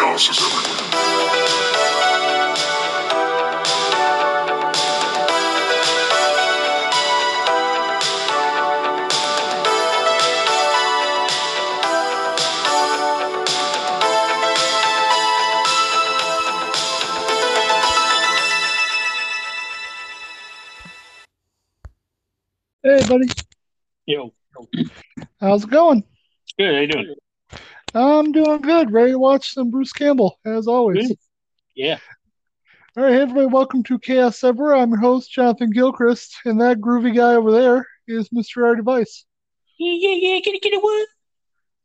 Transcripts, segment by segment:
chaos is everywhere. Hey, buddy. Yo, How's it going? good. How you doing? I'm doing good. Ready to watch some Bruce Campbell, as always. Yeah. All right, hey, everybody. Welcome to Chaos Ever. I'm your host, Jonathan Gilchrist, and that groovy guy over there is Mr. R D Vice. Yeah, yeah, yeah. Get it, get it, what?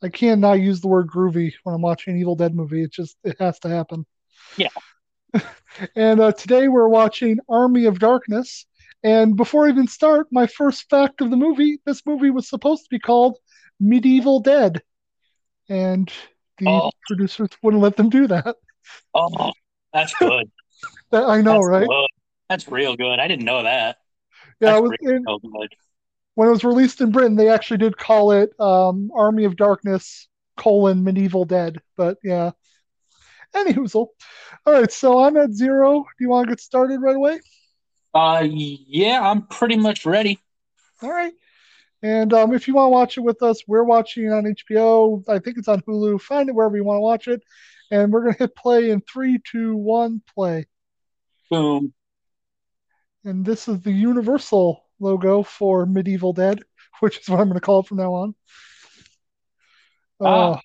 I cannot use the word groovy when I'm watching an Evil Dead movie. It just it has to happen. Yeah. and uh, today we're watching Army of Darkness. And before I even start, my first fact of the movie: this movie was supposed to be called Medieval Dead, and the Oh. producers wouldn't let them do that. Oh, that's good. That I know, That's right? good. That's real good. I didn't know that. Yeah, was, good. when it was released in Britain, they actually did call it um, Army of Darkness colon Medieval Dead. But yeah. any Anyhoozle. All right, so I'm at zero. Do you want to get started right away? Uh, yeah, I'm pretty much ready. All right. And um, if you want to watch it with us, we're watching it on HBO. I think it's on Hulu. Find it wherever you want to watch it. And we're going to hit play in three, two, one, play. Boom. And this is the Universal logo for Medieval Dead, which is what I'm going to call it from now on. Ah. Uh,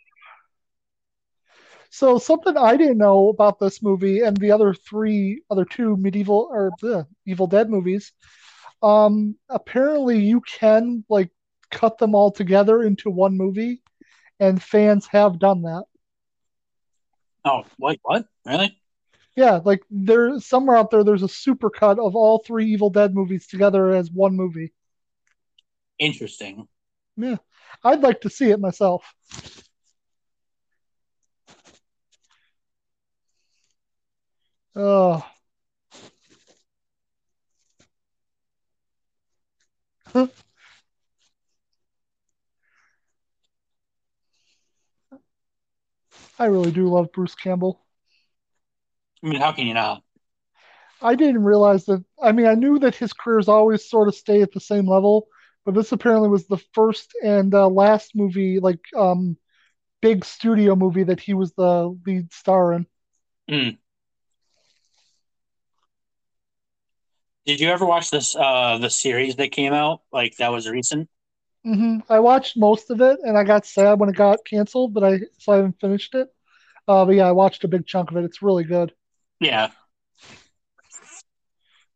so something I didn't know about this movie and the other three, other two medieval or the Evil Dead movies, um, apparently you can like cut them all together into one movie, and fans have done that. Oh, wait, what? Really? Yeah, like there somewhere out there, there's a supercut of all three Evil Dead movies together as one movie. Interesting. Yeah, I'd like to see it myself. Oh. I really do love Bruce Campbell. I mean, how can you not? I didn't realize that. I mean, I knew that his careers always sort of stay at the same level, but this apparently was the first and uh, last movie, like um, big studio movie that he was the lead star in. Mm. Did you ever watch this uh the series that came out? Like that was recent? hmm I watched most of it, and I got sad when it got canceled, but I so I haven't finished it. Uh, but yeah, I watched a big chunk of it. It's really good. Yeah.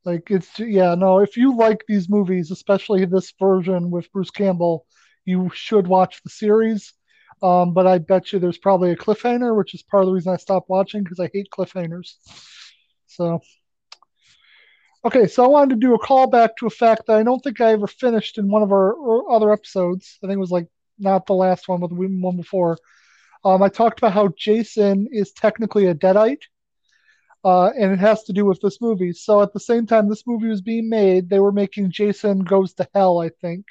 Like it's yeah, no, if you like these movies, especially this version with Bruce Campbell, you should watch the series. Um, but I bet you there's probably a cliffhanger, which is part of the reason I stopped watching because I hate cliffhangers. So, okay, so I wanted to do a callback to a fact that I don't think I ever finished in one of our other episodes. I think it was like not the last one, but the one before. Um, I talked about how Jason is technically a deadite uh, and it has to do with this movie. So at the same time this movie was being made, they were making Jason Goes to Hell, I think,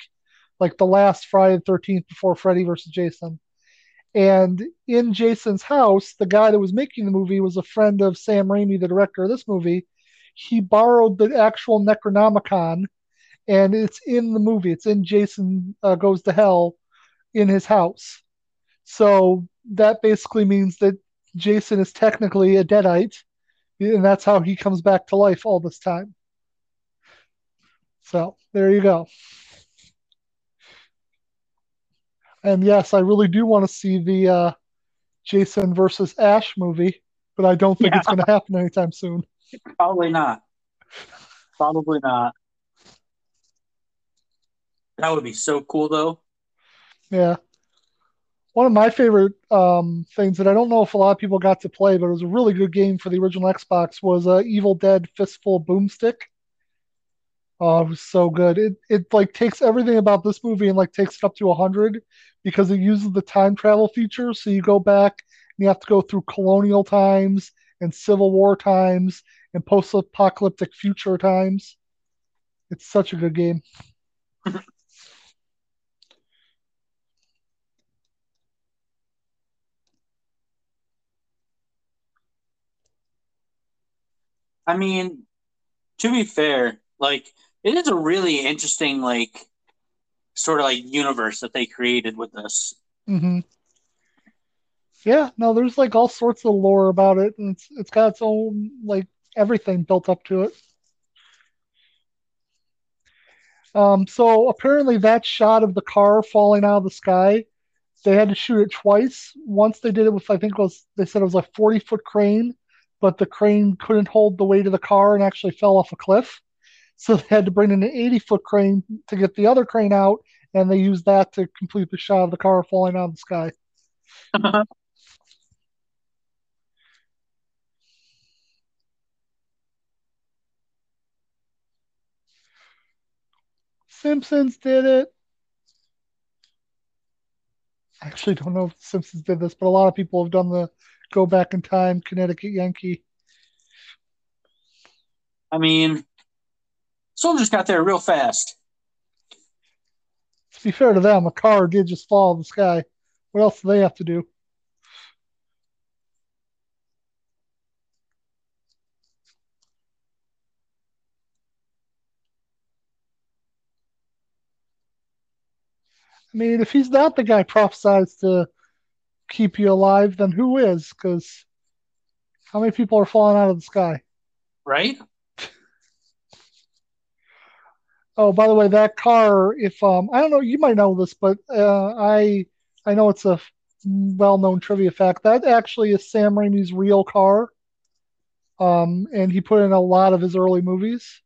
like the last Friday the Thirteenth before Freddy versus Jason. And in Jason's house, the guy that was making the movie was a friend of Sam Raimi, the director of this movie. He borrowed the actual Necronomicon, and it's in the movie. It's in Jason uh, Goes to Hell in his house. So that basically means that Jason is technically a deadite and that's how he comes back to life all this time. So there you go. And yes, I really do want to see the uh, Jason versus Ash movie, but I don't think it's going to happen anytime soon. Probably not. Probably not. That would be so cool though. Yeah. One of my favorite um, things that I don't know if a lot of people got to play, but it was a really good game for the original Xbox was uh, Evil Dead Fistful Boomstick. Oh, it was so good. It it like takes everything about this movie and like takes it up to 100 because it uses the time travel feature. So you go back and you have to go through colonial times and Civil War times and post-apocalyptic future times. It's such a good game. I mean, to be fair, like it is a really interesting, like sort of like universe that they created with this. hmm Yeah, no, there's like all sorts of lore about it, and it's it's got its own like everything built up to it. Um, so apparently that shot of the car falling out of the sky, they had to shoot it twice. Once they did it with I think it was they said it was a 40 foot crane, but the crane couldn't hold the weight of the car and actually fell off a cliff. So they had to bring in an 80 foot crane to get the other crane out, and they used that to complete the shot of the car falling out of the sky. Simpsons did it. I actually don't know if the Simpsons did this, but a lot of people have done the go back in time Connecticut Yankee. I mean, soldiers got there real fast. To be fair to them, a car did just fall of the sky. What else do they have to do? I mean, if he's not the guy prophesized to keep you alive, then who is? Because how many people are falling out of the sky? Right? Oh, by the way, that car, if um, I don't know, you might know this, but uh, I I know it's a well-known trivia fact. That actually is Sam Raimi's real car. Um, and he put in a lot of his early movies.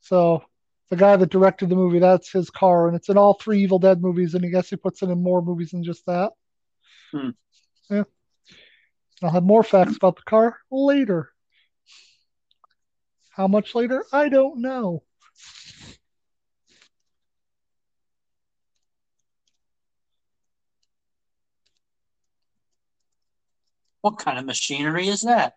So the guy that directed the movie, that's his car, and it's in all three Evil Dead movies, and I guess he puts it in more movies than just that. Hmm. Yeah. I'll have more facts about the car later. How much later? I don't know. What kind of machinery is that?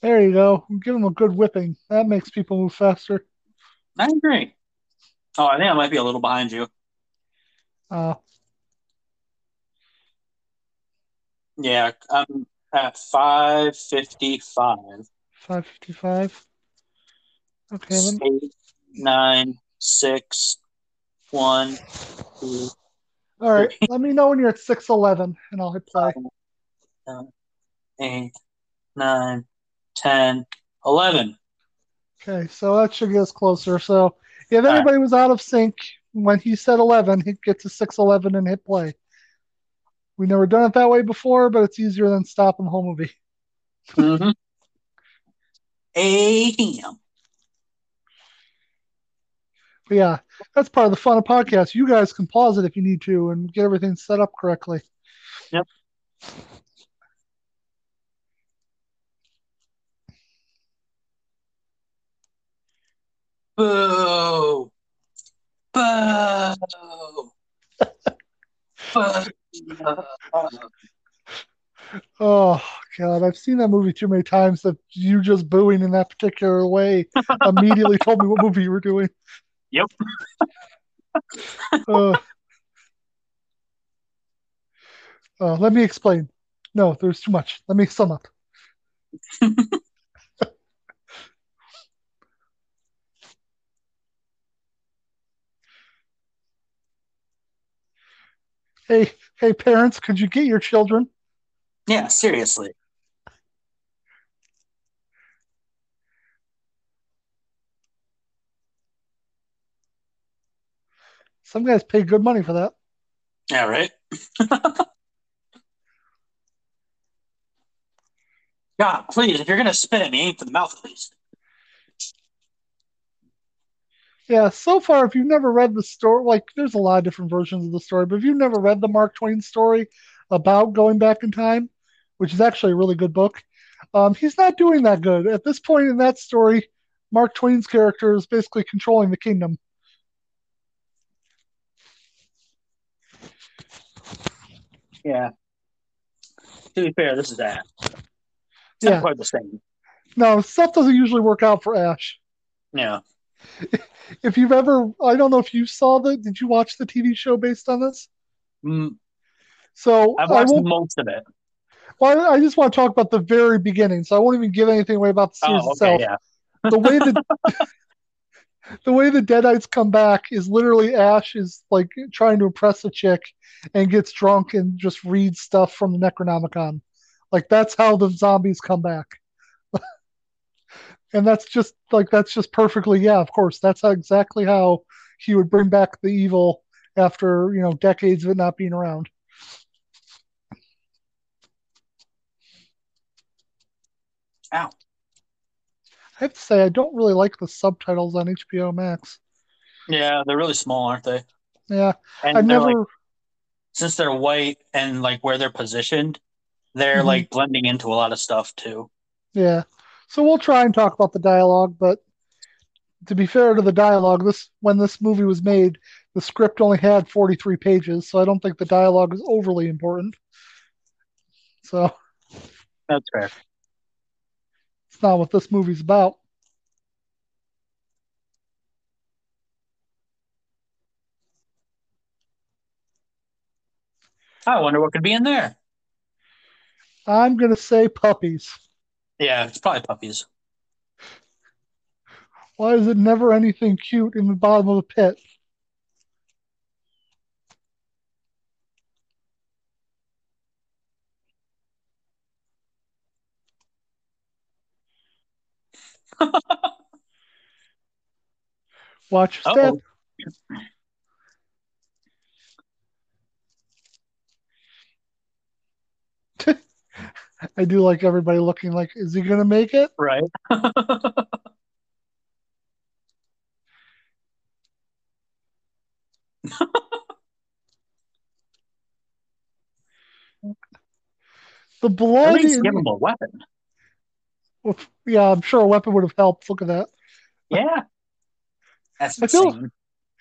There you go. Give them a good whipping. That makes people move faster. I agree. Oh, I think I might be a little behind you. Uh, Yeah, I'm at 555. 555. Okay, let me, Eight, nine, six, one, two, all right. Let me know when you're at 611 and I'll hit play. seven, eight, nine, 10, 11. Okay, so that should get us closer. So if right. anybody was out of sync when he said 11, he'd get to 611 and hit play. We've never done it that way before, but it's easier than stopping the whole movie. Mm-hmm. AM. But yeah, that's part of the fun of podcasts. You guys can pause it if you need to and get everything set up correctly. Yep. Boo! Boo! Boo! Oh God, I've seen that movie too many times that you just booing in that particular way immediately told me what movie you were doing. Yep. Uh, uh, let me explain. No, there's too much. Let me sum up. Hey, hey, parents, could you get your children? Yeah, seriously. Some guys pay good money for that. Yeah, right? God, please, if you're gonna spit at me, aim for the mouth at least. Yeah, so far, if you've never read the story, like there's a lot of different versions of the story, but if you've never read the Mark Twain story about going back in time, which is actually a really good book, um, he's not doing that good. At this point in that story, Mark Twain's character is basically controlling the kingdom. Yeah. To be fair, this is that. It's Yeah. not quite the same. No, stuff doesn't usually work out for Ash. Yeah. If you've ever, I don't know if you saw the, did you watch the TV show based on this? Mm, So I've watched most of it. Well, I I just want to talk about the very beginning, so I won't even give anything away about the series Oh, okay, itself. yeah. The way that the way the Deadites come back is literally Ash is like trying to impress a chick and gets drunk and just reads stuff from the Necronomicon. Like that's how the zombies come back. And that's just like that's just perfectly yeah, of course. That's how, exactly how he would bring back the evil after, you know, decades of it not being around. Ow. I have to say I don't really like the subtitles on HBO Max. Yeah, they're really small, aren't they? Yeah, And I never like since they're white and like where they're positioned, they're Mhm. like blending into a lot of stuff too. Yeah. So we'll try and talk about the dialogue, but to be fair to the dialogue, this when this movie was made, the script only had 43 pages, so I don't think the dialogue is overly important. So That's fair. it's not what this movie's about. I wonder what could be in there. I'm gonna say puppies. Yeah, it's probably puppies. Why is it never anything cute in the bottom of the pit? Watch step. I do like everybody looking like, is he gonna make it? Right. The At blood least in- give him a weapon. yeah, I'm sure a weapon would have helped. Look at that. Yeah. That's I feel-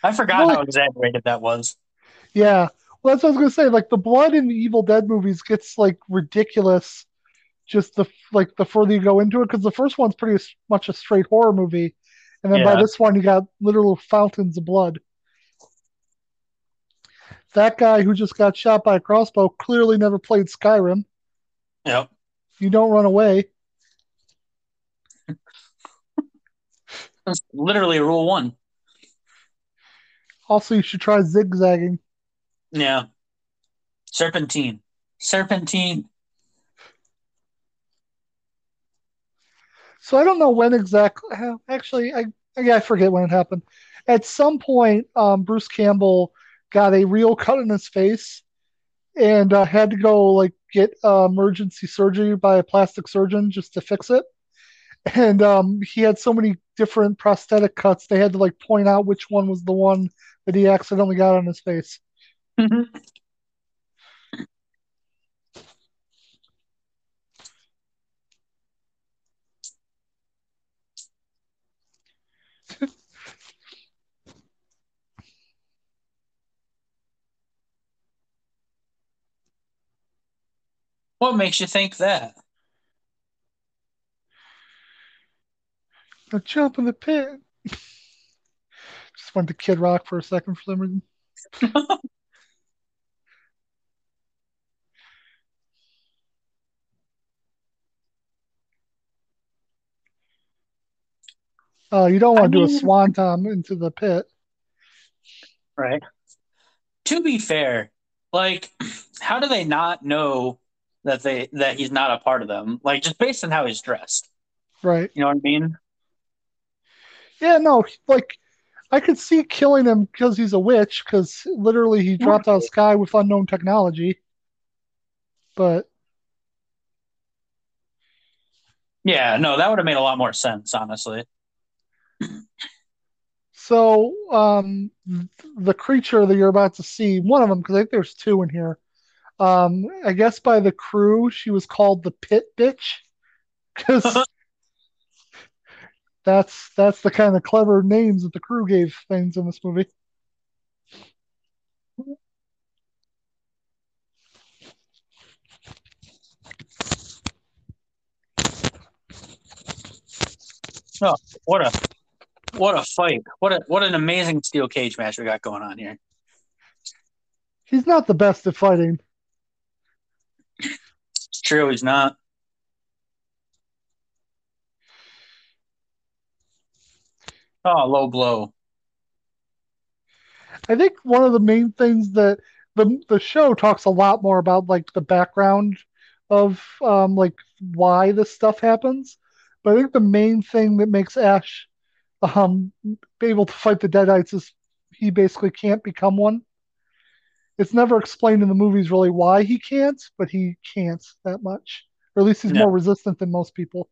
I forgot Really- how exaggerated that was. Yeah. Well, that's what I was gonna say. Like the blood in the Evil Dead movies gets like ridiculous, just the like the further you go into it, because the first one's pretty much a straight horror movie, and then by this one you got literal fountains of blood. That guy who just got shot by a crossbow clearly never played Skyrim. Yep. You don't run away. That's literally rule one. Also, you should try zigzagging. Yeah. Serpentine. Serpentine. So I don't know when exactly. Actually, I yeah, I forget when it happened. At some point, um, Bruce Campbell got a real cut in his face and uh, had to go like get uh, emergency surgery by a plastic surgeon just to fix it. And um, he had so many different prosthetic cuts, they had to like point out which one was the one that he accidentally got on his face. what makes you think that? Now jump in the pit. Just went to Kid Rock for a second for some reason. Oh, you don't want I to do a swan swanton into the pit. Right. To be fair, like, how do they not know that they that he's not a part of them? Like, just based on how he's dressed. Right. You know what I mean? Yeah, no, like I could see killing him because he's a witch, because literally he dropped out of sky with unknown technology. But Yeah, no, that would have made a lot more sense, honestly. So um the creature that you're about to see, one of them, because I think there's two in here. Um, I guess by the crew, she was called the Pit Bitch, because that's that's the kind of clever names that the crew gave things in this movie. Oh, What a what a fight. What a what an amazing steel cage match we got going on here. He's not the best at fighting. It's True, he's not. Oh, low blow. I think one of the main things that the the show talks a lot more about like the background of um like why this stuff happens. But I think the main thing that makes Ash um be able to fight the Deadites is he basically can't become one. It's never explained in the movies really why he can't, but he can't that much. Or at least he's Yeah. more resistant than most people.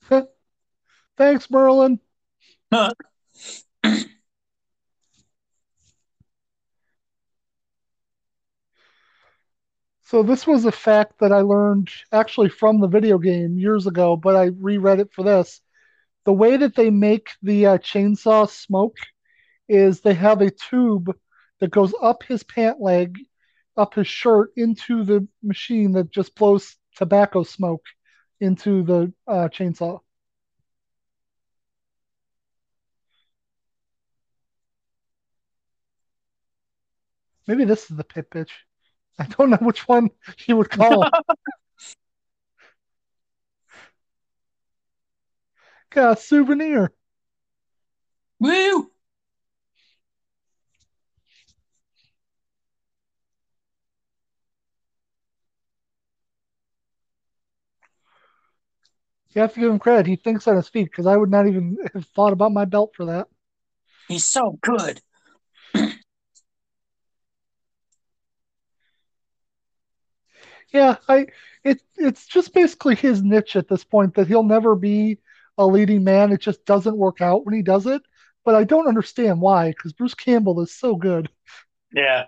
Thanks, Merlin. Huh. So this was a fact that I learned actually from the video game years ago, but I reread it for this. The way that they make the uh, chainsaw smoke is they have a tube that goes up his pant leg, up his shirt into the machine that just blows tobacco smoke into the uh, chainsaw. Maybe this is the pit bitch. I don't know which one you would call. Got a souvenir. Woo! You have to give him credit. He thinks on his feet because I would not even have thought about my belt for that. He's so good. yeah, I it it's just basically his niche at this point that he'll never be a leading man. It just doesn't work out when he does it. But I don't understand why, because Bruce Campbell is so good. Yeah.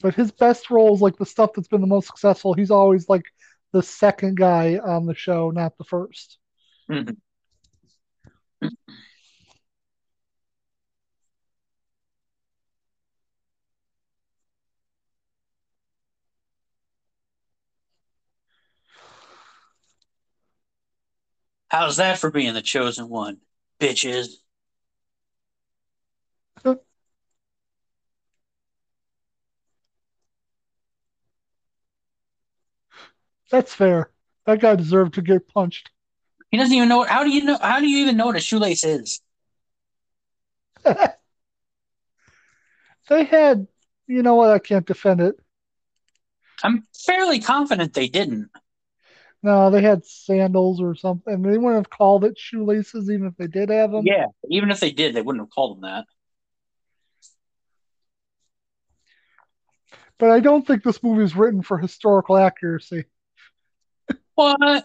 But his best roles, like the stuff that's been the most successful, he's always like the second guy on the show, not the 1st How's that for being the chosen one, bitches? That's fair. That guy deserved to get punched. He doesn't even know. How do you know? How do you even know what a shoelace is? They had, you know what? I can't defend it. I'm fairly confident they didn't. No, they had sandals or something. They wouldn't have called it shoelaces even if they did have them. Yeah, even if they did, they wouldn't have called them that. But I don't think this movie is written for historical accuracy What?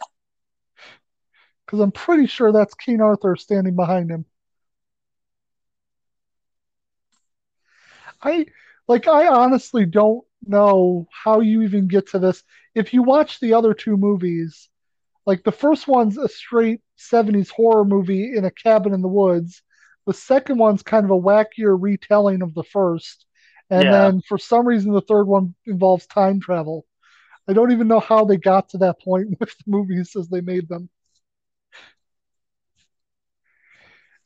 because I'm pretty sure that's King Arthur standing behind him. I like I honestly don't know how you even get to this. If you watch the other two movies, like the first one's a straight 70s horror movie in a cabin in the woods. The second one's kind of a wackier retelling of the first. And Yeah. then for some reason the third one involves time travel. I don't even know how they got to that point with the movies as they made them.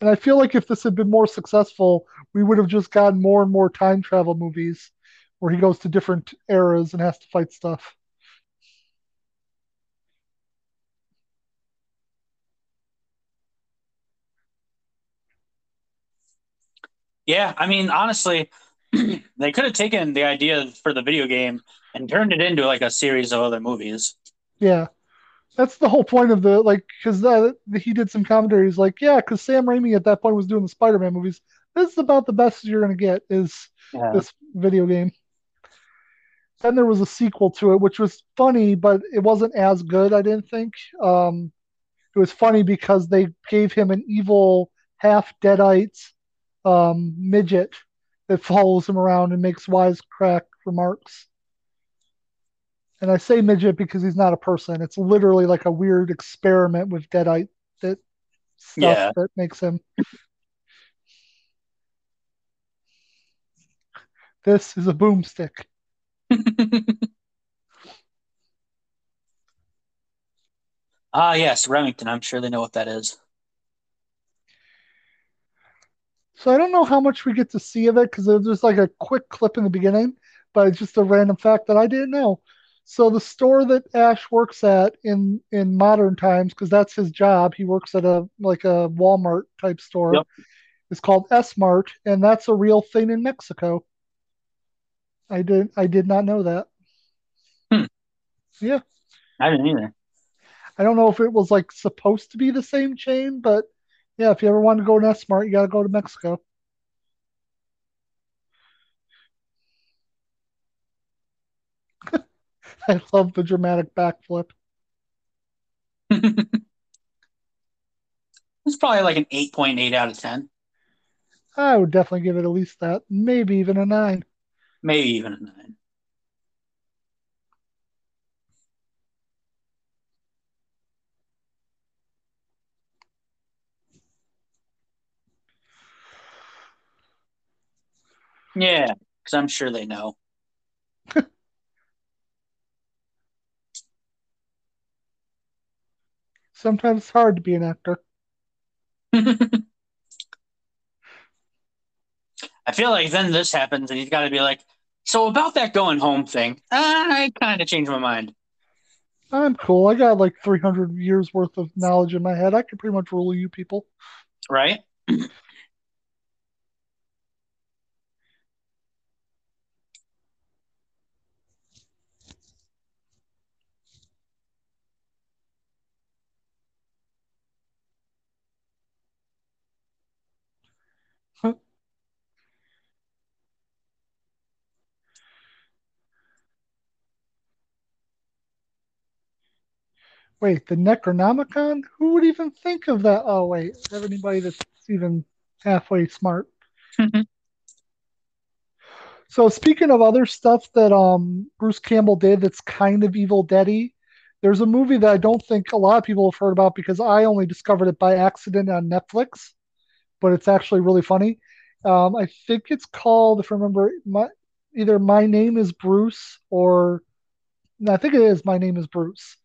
And I feel like if this had been more successful, we would have just gotten more and more time travel movies where he goes to different eras and has to fight stuff. Yeah, I mean, honestly, they could have taken the idea for the video game and turned it into like a series of other movies. Yeah. That's the whole point of the like because uh, he did some commentary. He's like, yeah, because Sam Raimi at that point was doing the Spider-Man movies. This is about the best you're gonna get is Yeah. this video game. Then there was a sequel to it, which was funny, but it wasn't as good. I didn't think. Um, it was funny because they gave him an evil half deadite um, midget that follows him around and makes wisecrack remarks. And I say midget because he's not a person. It's literally like a weird experiment with deadite that stuff Yeah. that makes him. This is a boomstick. Ah, yes, Remington. I'm sure they know what that is. So I don't know how much we get to see of it because there's like a quick clip in the beginning, but it's just a random fact that I didn't know. So the store that Ash works at in in modern times, because that's his job, he works at a like a Walmart type store. Yep. It's called S Mart, and that's a real thing in Mexico. I did I did not know that. Hmm. Yeah. I didn't either. I don't know if it was like supposed to be the same chain, but yeah, if you ever want to go to S Mart, you got to go to Mexico. I love the dramatic backflip. It's probably like an 8.8 out of 10, I would definitely give it at least that, maybe even a nine. maybe even a 9. Yeah, because I'm sure they know. Sometimes it's hard to be an actor. I feel like then this happens and he's got to be like, so about that going home thing, I kind of changed my mind. I'm cool. I got like 300 years worth of knowledge in my head. I could pretty much rule you people. Right? Wait, the Necronomicon? Who would even think of that? Oh, wait. Have anybody that's even halfway smart? So speaking of other stuff that um Bruce Campbell did that's kind of Evil Dead-y, there's a movie that I don't think a lot of people have heard about because I only discovered it by accident on Netflix, but it's actually really funny. Um, I think it's called, if I remember, my, either My Name is Bruce or I think it is My Name is Bruce.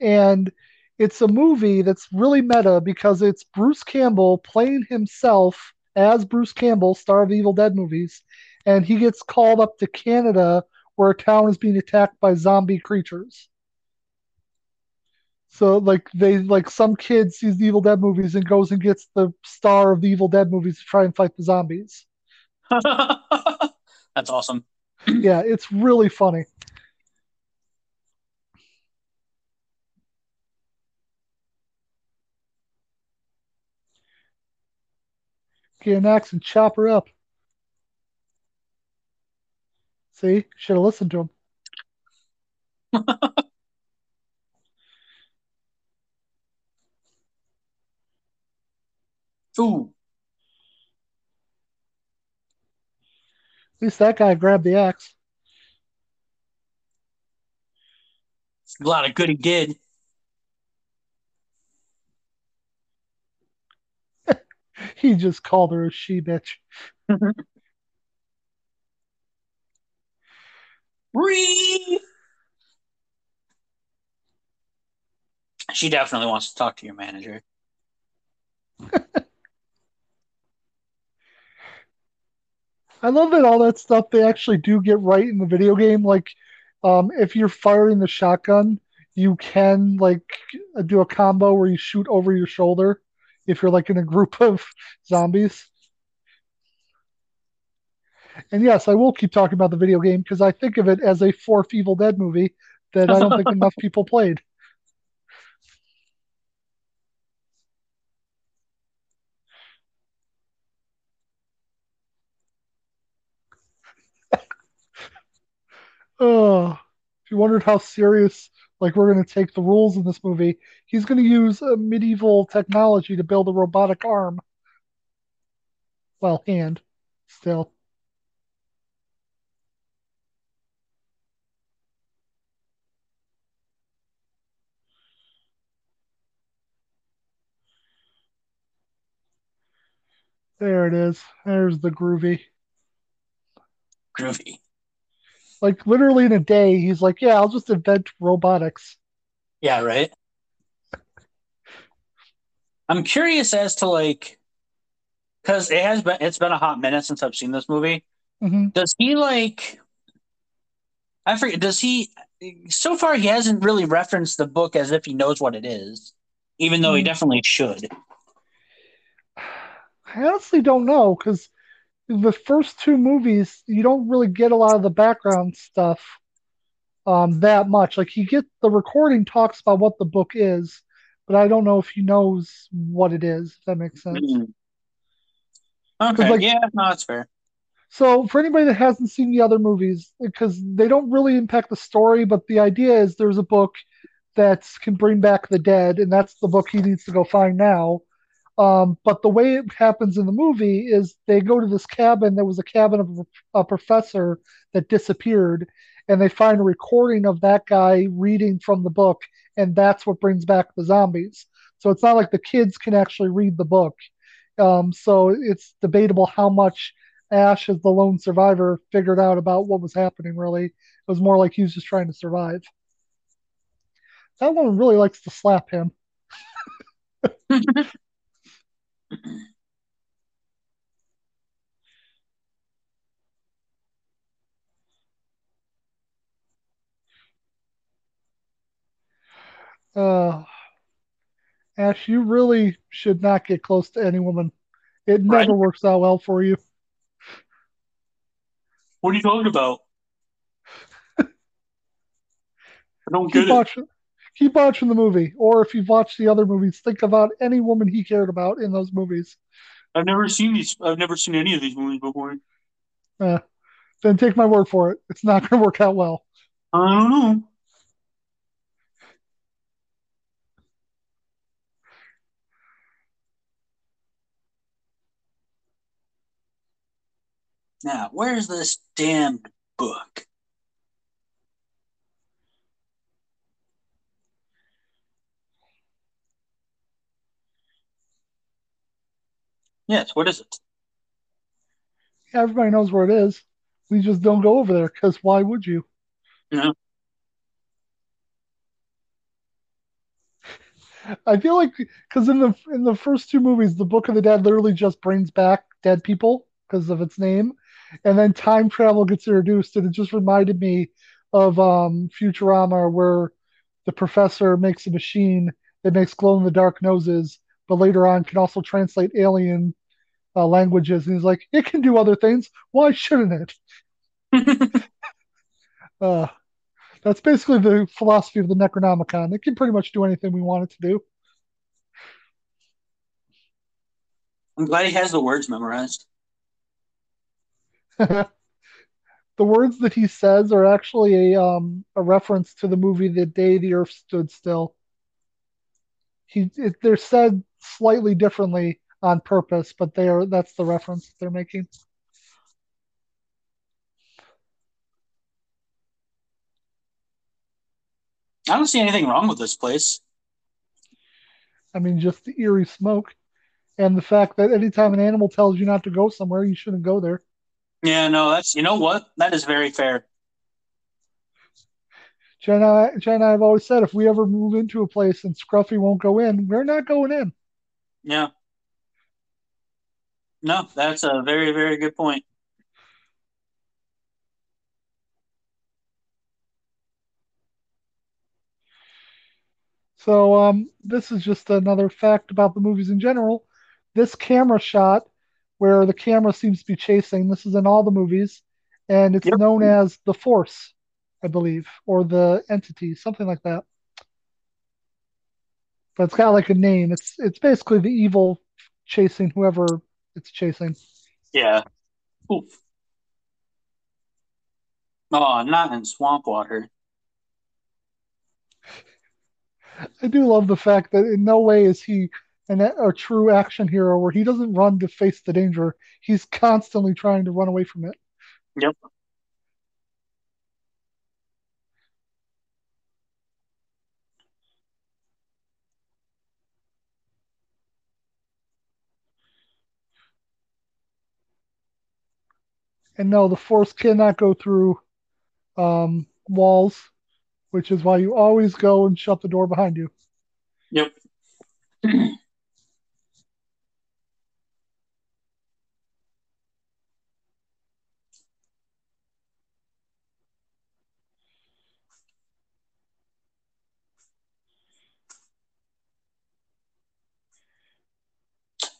And it's a movie that's really meta because it's Bruce Campbell playing himself as Bruce Campbell, star of the Evil Dead movies, and he gets called up to Canada where a town is being attacked by zombie creatures. So like they like some kid sees the Evil Dead movies and goes and gets the star of the Evil Dead movies to try and fight the zombies. That's awesome. Yeah, it's really funny. Get an axe and chop her up. See, should have listened to him. Ooh, At least that guy grabbed the axe. glad a good he did. He just called her a she bitch. Bree! She definitely wants to talk to your manager. I love that all that stuff they actually do get right in the video game. Like, um, if you're firing the shotgun, you can like do a combo where you shoot over your shoulder if you're like in a group of zombies. And yes, I will keep talking about the video game because I think of it as a fourth Evil Dead movie that I don't think enough people played. Oh, if you wondered how serious like we're going to take the rules in this movie, he's going to use a medieval technology to build a robotic arm. Well, hand, still. There it is. There's the groovy. Groovy. Like literally in a day, he's like, "Yeah, I'll just invent robotics." Yeah, right? I'm curious as to like, because it has been it's been a hot minute since I've seen this movie. hmm Does he like? I forget. Does he? So far, he hasn't really referenced the book as if he knows what it is, even though he Hmm. definitely should. I honestly don't know because the first two movies, you don't really get a lot of the background stuff um, that much. Like he get the recording talks about what the book is, but I don't know if he knows what it is. If that makes sense. Mm. Okay, like- yeah, no, that's fair. So for anybody that hasn't seen the other movies, because they don't really impact the story, but the idea is there's a book that can bring back the dead, and that's the book he needs to go find now. Um, but the way it happens in the movie is they go to this cabin. There was a cabin of a professor that disappeared, and they find a recording of that guy reading from the book, and that's what brings back the zombies. So it's not like the kids can actually read the book. Um, so it's debatable how much Ash, as the lone survivor, figured out about what was happening. Really, it was more like he was just trying to survive. That woman really likes to slap him. Uh, Ash, you really should not get close to any woman. It Right. never works out well for you. What are you talking about? I don't Keep watching, keep watching the movie, or if you've watched the other movies, think about any woman he cared about in those movies. I've never seen these. I've never seen any of these movies before. Then take my word for it; it's not going to work out well. I don't know. Now, where's this damned book? Yes, what is it? Everybody knows where it is. We just don't go over there because why would you? No. I feel like because in the in the first two movies, the Book of the Dead literally just brings back dead people because of its name, and then time travel gets introduced, and it just reminded me of um, Futurama, where the professor makes a machine that makes glow in the dark noses, but later on can also translate alien uh, languages, and he's like, it can do other things. Why shouldn't it? Uh, that's basically the philosophy of the Necronomicon. It can pretty much do anything we want it to do. I'm glad he has the words memorized. the words that he says are actually a um a reference to the movie The Day the Earth Stood Still. He it, they're said slightly differently on purpose, but they are that's the reference they're making. I don't see anything wrong with this place. I mean, just the eerie smoke and the fact that anytime an animal tells you not to go somewhere, you shouldn't go there. Yeah, no, that's you know what? That is very fair. Jen I, Jen and I have always said if we ever move into a place and Scruffy won't go in, we're not going in. Yeah. No, that's a very, very good point. So um, this is just another fact about the movies in general. This camera shot, where the camera seems to be chasing, this is in all the movies, and it's Yep. known as the Force, I believe, or the Entity, something like that. But it's got like a name. It's it's basically the evil chasing whoever it's chasing. Yeah. Oof. Oh, not in swamp water. I do love the fact that in no way is he an, a true action hero where he doesn't run to face the danger. He's constantly trying to run away from it. Yep. And no, the force cannot go through um, walls, which is why you always go and shut the door behind you. Yep.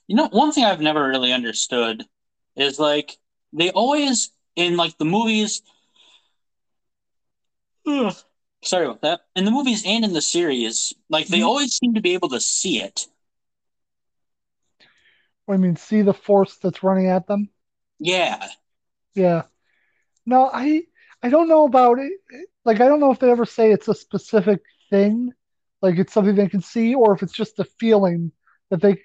You know, one thing I've never really understood is like they always in like the movies. Ugh, sorry about that. In the movies and in the series, like they Mhm. always seem to be able to see it. I mean, see the force that's running at them. Yeah. Yeah. No, I I don't know about it. Like, I don't know if they ever say it's a specific thing, like it's something they can see, or if it's just a feeling that they,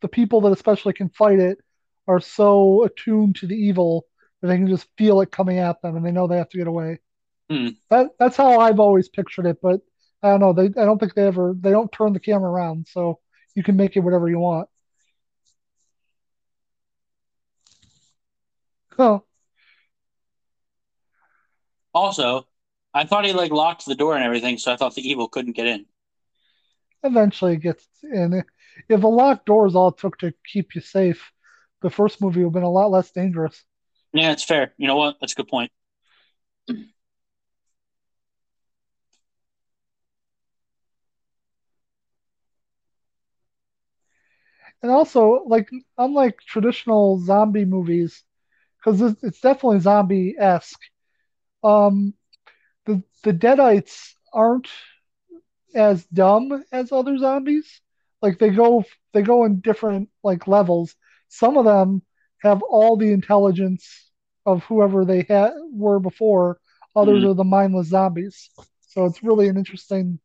the people that especially can fight it, are so attuned to the evil that they can just feel it coming at them, and they know they have to get away. Hmm. That that's how I've always pictured it, but I don't know. They I don't think they ever they don't turn the camera around, so you can make it whatever you want. Oh, Also, I thought he like locked the door and everything, so I thought the evil couldn't get in. eventually it gets in. If a locked door is all it took to keep you safe, the first movie would have been a lot less dangerous. Yeah, it's fair. You know what? That's a good point. And also, like unlike traditional zombie movies, because it's, it's definitely zombie-esque. Um, the the Deadites aren't as dumb as other zombies. Like they go they go in different like levels. Some of them have all the intelligence of whoever they had were before. Others Mhm. are the mindless zombies. So it's really an interesting,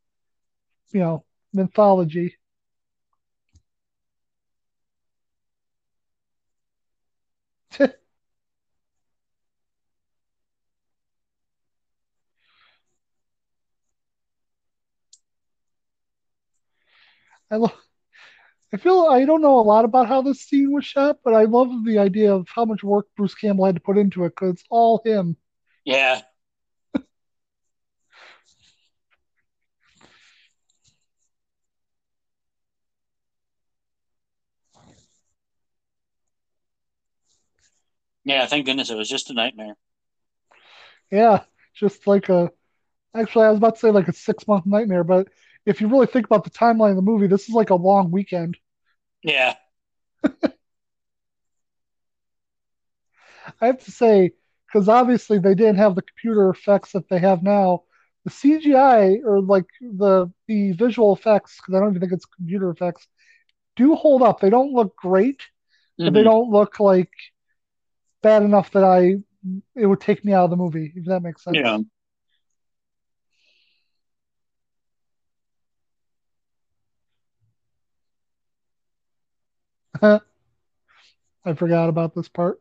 you know, mythology. I love. I feel I don't know a lot about how this scene was shot, but I love the idea of how much work Bruce Campbell had to put into it because it's all him. Yeah. Yeah, thank goodness it was just a nightmare. Yeah, just like a. Actually, I was about to say like a six month nightmare, but if you really think about the timeline of the movie, this is like a long weekend. Yeah. I have to say, because obviously they didn't have the computer effects that they have now. The CGI or like the the visual effects, because I don't even think it's computer effects, do hold up. They don't look great, but they Mhm. don't look like bad enough that I it would take me out of the movie, if that makes sense. Yeah. I forgot about this part.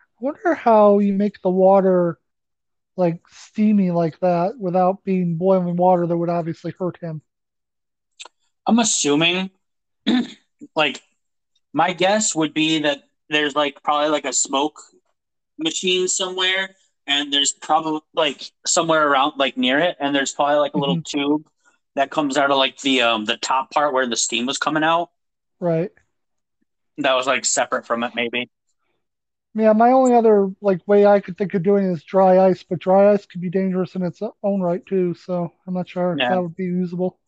I wonder how you make the water like steamy like that without being boiling water that would obviously hurt him. I'm assuming like my guess would be that there's like probably like a smoke machine somewhere and there's probably like somewhere around like near it and there's probably like a little tube that comes out of like the um the top part where the steam was coming out Right. that was like separate from it maybe Yeah, my only other like way I could think of doing it is dry ice, but dry ice could be dangerous in its own right too, so I'm not sure if that would be usable.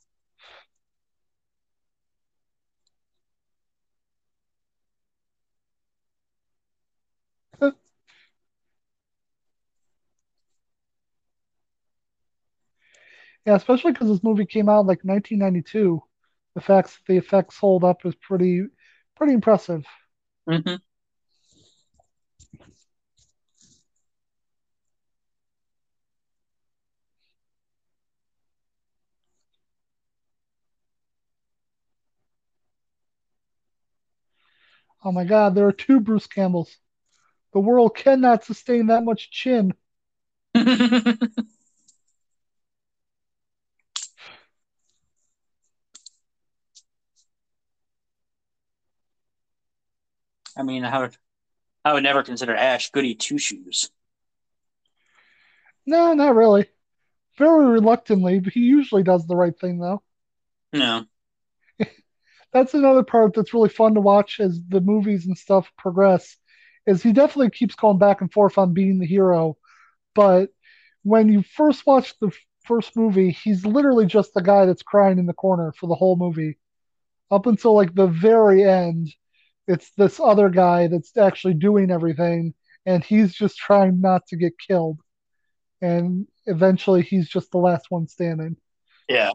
Yeah, especially because this movie came out like 1992. The fact that the effects hold up is pretty pretty impressive. hmm Oh my God, there are two Bruce Campbells. The world cannot sustain that much chin. i mean i would i would never consider ash goody two shoes No, not really. Very reluctantly, but he usually does the right thing though. no That's another part that's really fun to watch as the movies and stuff progress. is he definitely keeps going back and forth on being the hero, but when you first watch the first movie, he's literally just the guy that's crying in the corner for the whole movie. Up until like the very end, it's this other guy that's actually doing everything, and he's just trying not to get killed. And eventually, he's just the last one standing. Yeah.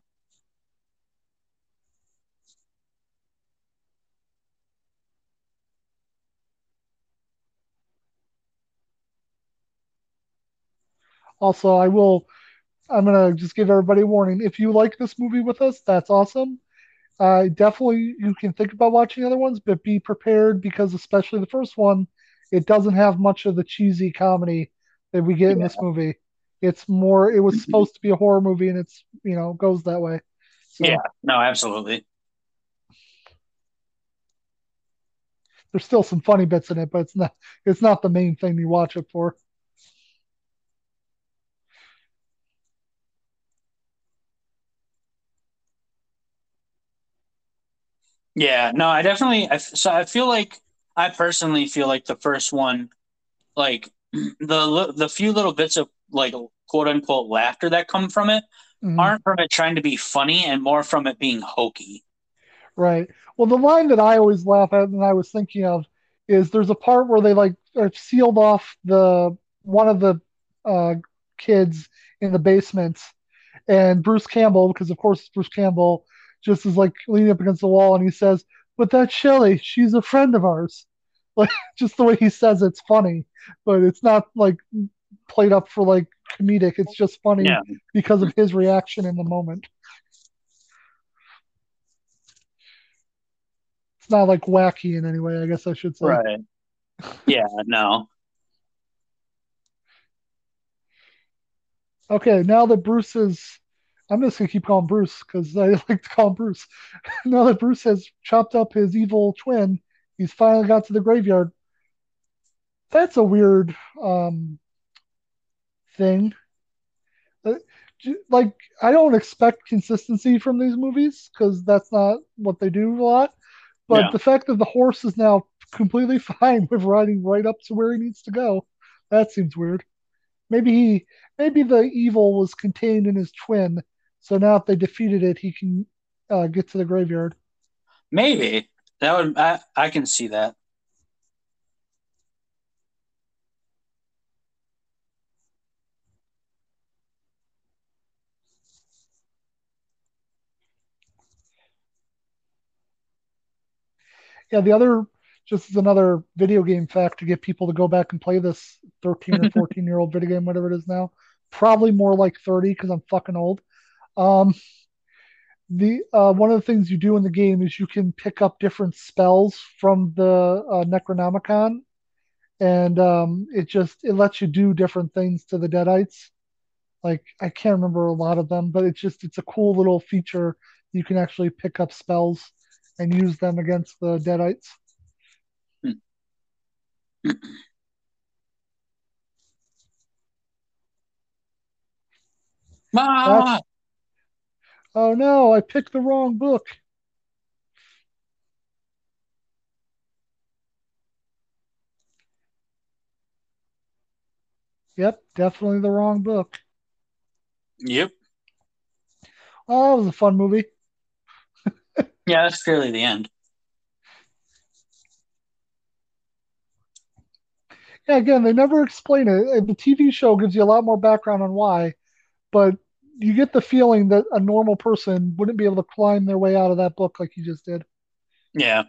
Also, I will. I'm gonna just give everybody a warning. If you like this movie with us, that's awesome. Uh, definitely, you can think about watching the other ones, but be prepared because, especially the first one, it doesn't have much of the cheesy comedy that we get in this movie. It's more. It was supposed to be a horror movie, and it's you know goes that way. So Yeah. No, absolutely. there's still some funny bits in it, but it's not. It's not the main thing you watch it for. Yeah. No, I definitely. I, so I feel like I personally feel like the first one, like the the few little bits of like quote unquote laughter that come from it Mhm. aren't from it trying to be funny and more from it being hokey. Right. Well, the line that I always laugh at and I was thinking of is there's a part where they like are sealed off the one of the uh, kids in the basement, and Bruce Campbell, because of course Bruce Campbell, just is like leaning up against the wall and he says, "But that's Shelley. She's a friend of ours." Like just the way he says it's funny, but it's not like played up for like comedic. It's just funny Yeah. because of his reaction in the moment. It's not like wacky in any way, I guess I should say. Right. Yeah. No. Okay, now that Bruce is, I'm just gonna keep calling Bruce because I like to call him Bruce. now that Bruce has chopped up his evil twin, he's finally got to the graveyard. That's a weird um, thing. Uh, Like, I don't expect consistency from these movies because that's not what they do a lot. But Yeah. the fact that the horse is now completely fine with riding right up to where he needs to go, that seems weird. Maybe he, maybe the evil was contained in his twin, so now if they defeated it, he can uh, get to the graveyard. Maybe that would. I I can see that. Yeah, the other, just as another video game fact to get people to go back and play this 13 or 14 year old video game, whatever it is now. Probably more like 30 because I'm fucking old. Um, the uh, one of the things you do in the game is you can pick up different spells from the uh, Necronomicon, and um, it just it lets you do different things to the Deadites. Like I can't remember a lot of them, but it's just it's a cool little feature. You can actually pick up spells and use them against the Deadites. Ah! Oh no, I picked the wrong book. Yep, definitely the wrong book. Yep. Oh, it was a fun movie. Yeah, that's clearly the end. Yeah, again, they never explain it. The TV show gives you a lot more background on why, but you get the feeling that a normal person wouldn't be able to climb their way out of that book like you just did. Yeah.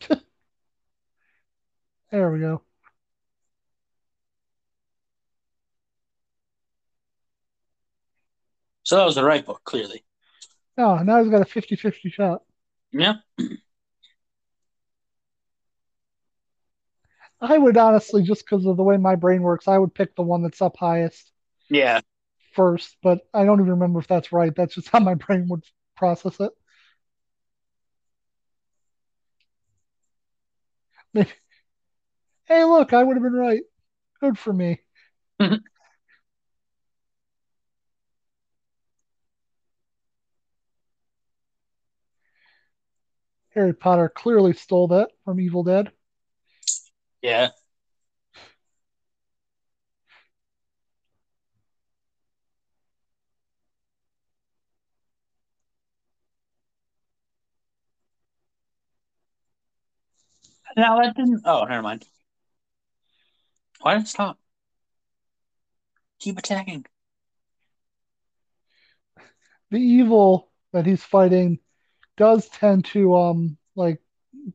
There we go. So that was the right book, clearly. Oh, now he's got a 50 50 shot. Yeah. I would honestly, just because of the way my brain works, I would pick the one that's up highest. Yeah. First, but I don't even remember if that's right. That's just how my brain would process it. Maybe. Hey, look, I would have been right. Good for me. Harry Potter clearly stole that from Evil Dead. Yeah. No, that didn't. Oh, never mind. Why did it stop? Keep attacking. The evil that he's fighting does tend to um like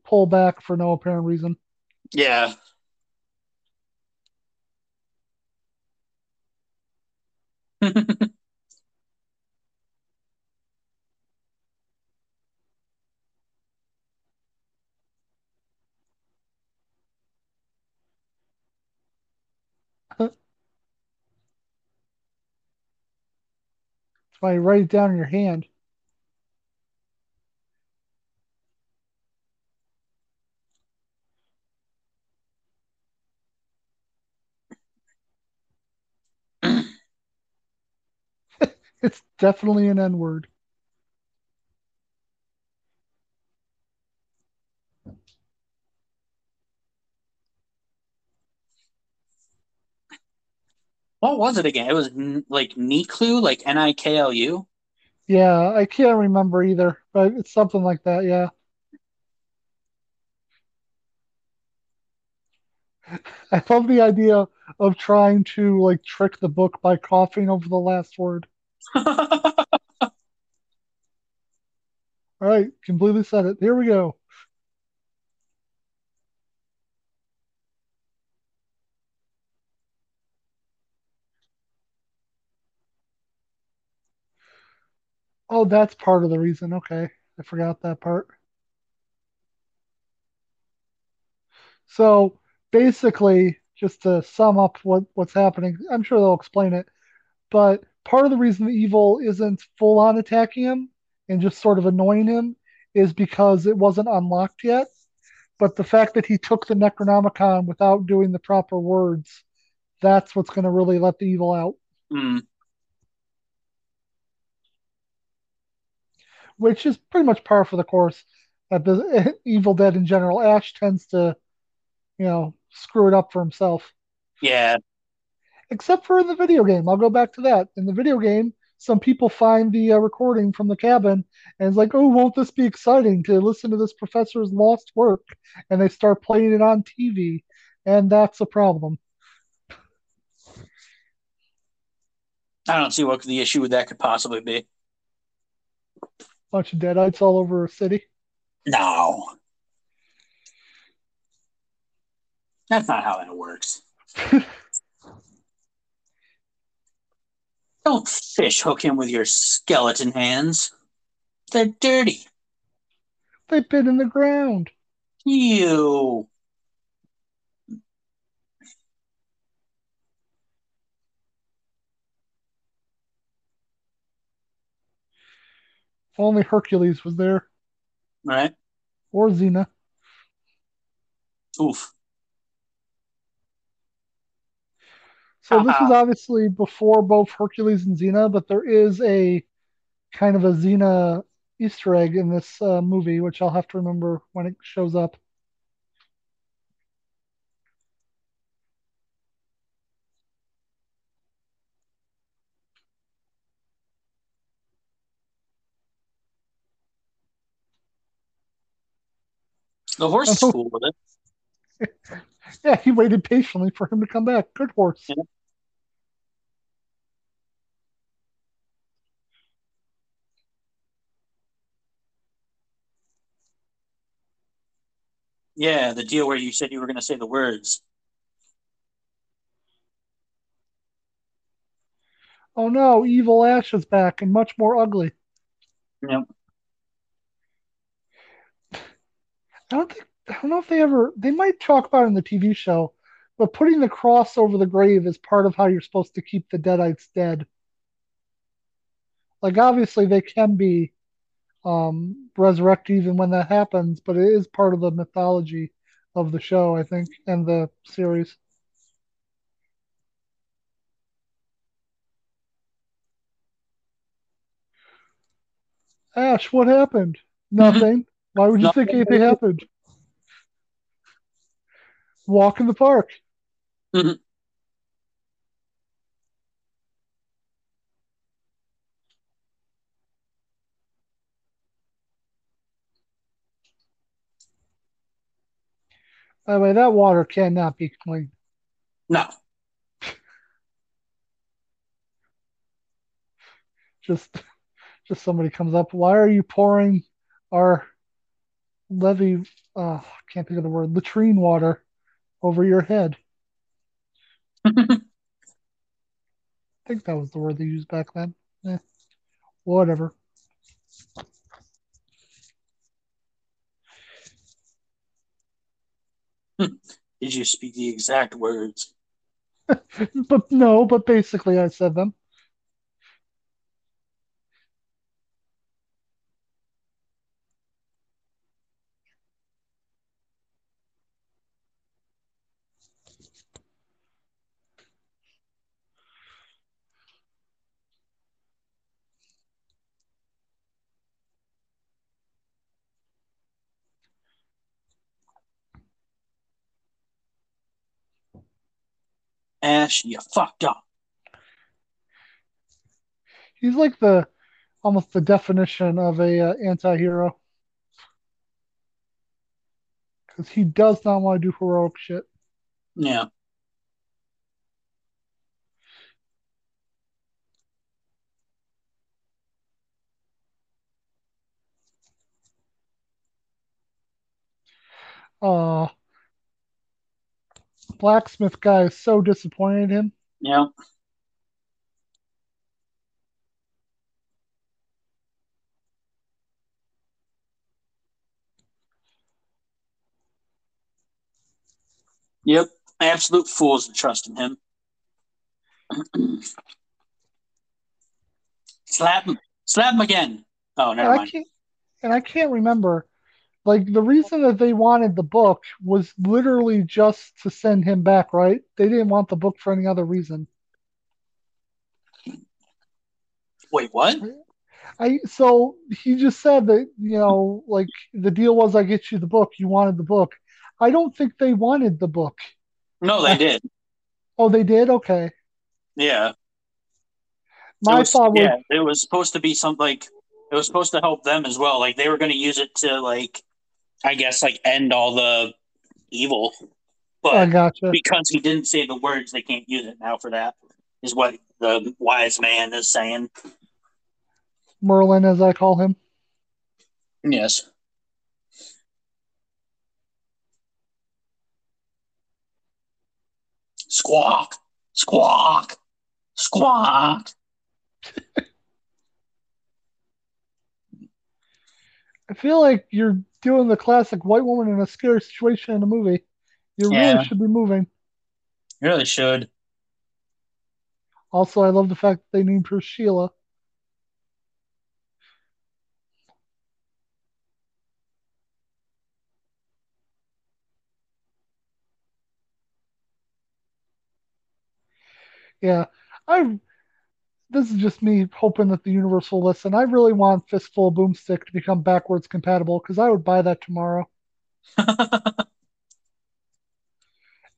pull back for no apparent reason. Yeah. That's why you write it down in your hand. It's definitely an N word. what was it again? It was n- like Niklu, like N I K L U. Yeah, I can't remember either, but it's something like that. Yeah. I love the idea of trying to like trick the book by coughing over the last word. All right, completely said it. Here we go. Oh, that's part of the reason. Okay, I forgot that part. So basically, just to sum up what, what's happening, I'm sure they'll explain it, but part of the reason the evil isn't full on attacking him and just sort of annoying him is because it wasn't unlocked yet. But the fact that he took the Necronomicon without doing the proper words, that's what's going to really let the evil out. Hmm. which is pretty much par for the course at the Evil Dead in general. Ash tends to, you know, screw it up for himself. Yeah. Except for in the video game. I'll go back to that. In the video game, some people find the uh, recording from the cabin and it's like, oh, won't this be exciting to listen to this professor's lost work? And they start playing it on TV. And that's a problem. I don't see what the issue with that could possibly be. Bunch of deadites all over a city. No. That's not how that works. Don't fish hook him with your skeleton hands. They're dirty. They've been in the ground. You. Only Hercules was there. Right? Or Xena. Oof. So this is obviously before both Hercules and Xena, but there is a kind of a Xena Easter egg in this uh, movie, which I'll have to remember when it shows up. The horse is cool with it. Yeah, he waited patiently for him to come back. Good horse. Yeah. Yeah, the deal where you said you were going to say the words. Oh no, evil Ash is back and much more ugly. Yep. I don't think I don't know if they ever they might talk about it in the TV show, but putting the cross over the grave is part of how you're supposed to keep the deadites dead. Like obviously they can be um resurrected even when that happens, but it is part of the mythology of the show, I think, and the series. Ash, what happened? Nothing. Why would you think anything happened? Walk in the park. By the way, that water cannot be clean. No. Just, just somebody comes up. Why are you pouring our levy? Uh, I can't think of the word. Latrine water over your head. I think that was the word they used back then. Eh, whatever. Did you speak the exact words? But no, but basically I said them. Ash, you fucked up. He's like the almost the definition of a uh, anti-hero because he does not want to do heroic shit. Yeah. Uh blacksmith guy is so disappointed in him. Yeah. Yep. Absolute fools to trust in him. Slap him. Slap him again. Oh, And never I mind. can't and I can't remember. Like the reason that they wanted the book was literally just to send him back, right? They didn't want the book for any other reason. Wait, what? I so he just said that, you know, like the deal was I get you the book, you wanted the book. I don't think they wanted the book. No, they did. Oh, they did? Okay. Yeah. My it was, thought was yeah, it was supposed to be something like it was supposed to help them as well. Like they were going to use it to like, I guess, like end all the evil. But I gotcha. because he didn't say the words, they can't use it now for that. Is what the wise man is saying. Merlin, as I call him. Yes. Squawk, squawk, squawk. I feel like you're doing the classic white woman in a scary situation in a movie. You Yeah. really should be moving. You really should. Also, I love the fact that they named her Sheila. Yeah, I. This is just me hoping that the universe will listen. I really want Fistful of Boomstick to become backwards compatible because I would buy that tomorrow.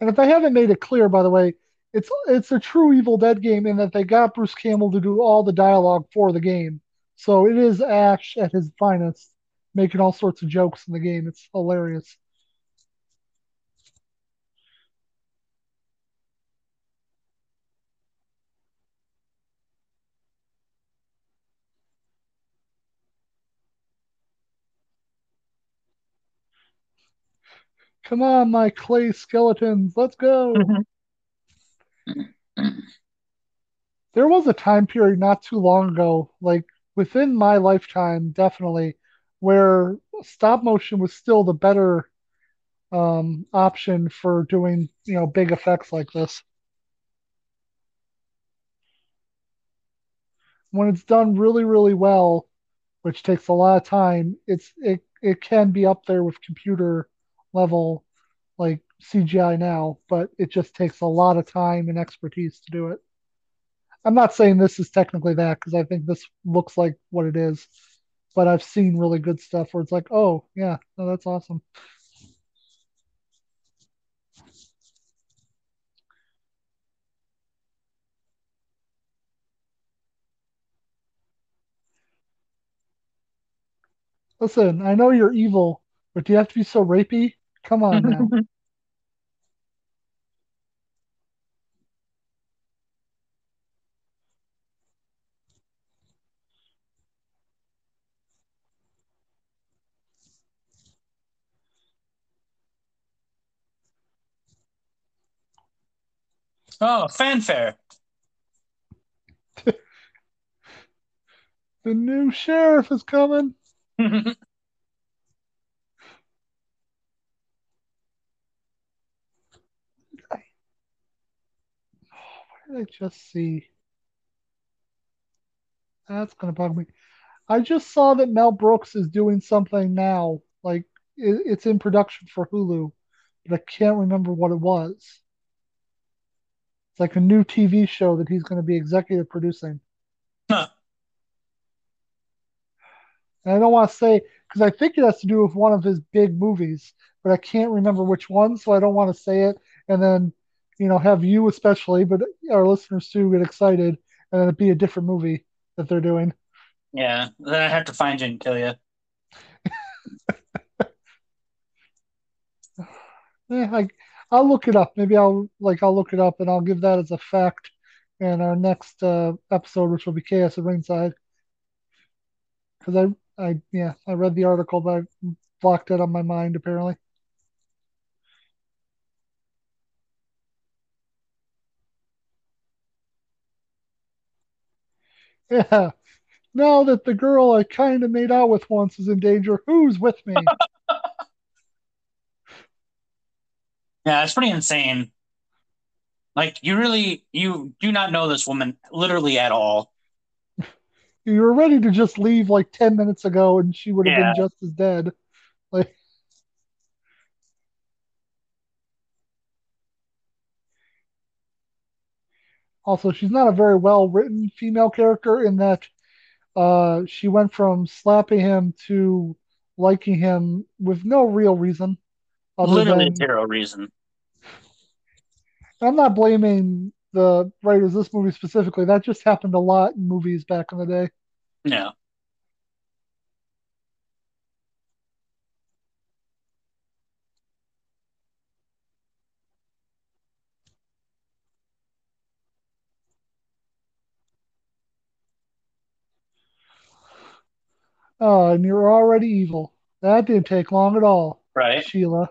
And if I haven't made it clear, by the way, it's it's a true Evil Dead game in that they got Bruce Campbell to do all the dialogue for the game. So it is Ash at his finest, making all sorts of jokes in the game. It's hilarious. Come on, my clay skeletons, let's go. There was a time period not too long ago, like within my lifetime, definitely, where stop motion was still the better um, option for doing, you know, big effects like this. When it's done really, really well, which takes a lot of time, it's it it can be up there with computer level like CGI now, but it just takes a lot of time and expertise to do it. I'm not saying this is technically that because I think this looks like what it is. but I've seen really good stuff where it's like, oh yeah, no, that's awesome. Listen, I know you're evil, but do you have to be so rapey? Come on now. Oh, fanfare. The new sheriff is coming. I just see? That's gonna bug me. I just saw that Mel Brooks is doing something now. Like it, it's in production for Hulu, but I can't remember what it was. It's like a new TV show that he's going to be executive producing. Huh. And I don't want to say because I think it has to do with one of his big movies, but I can't remember which one, so I don't want to say it and then, you know, have you especially, but our listeners too get excited and then it be a different movie that they're doing. Yeah, then I have to find you and kill you. Yeah, I, I'll look it up. Maybe I'll like I'll look it up and I'll give that as a fact in our next uh, episode, which will be Chaos at Ringside. Because I, I, yeah, I read the article, but I blocked it on my mind apparently. Yeah. Now that the girl I kind of made out with once is in danger, who's with me? Yeah, it's pretty insane. Like you really you do not know this woman literally at all. You were ready to just leave like 10 minutes ago and she would have Yeah. been just as dead. Like, also, she's not a very well written female character in that uh, she went from slapping him to liking him with no real reason Literally than zero reason. I'm not blaming the writers of this movie specifically. That just happened a lot in movies back in the day. No. Oh, and you're already evil. That didn't take long at all, Right? Sheila.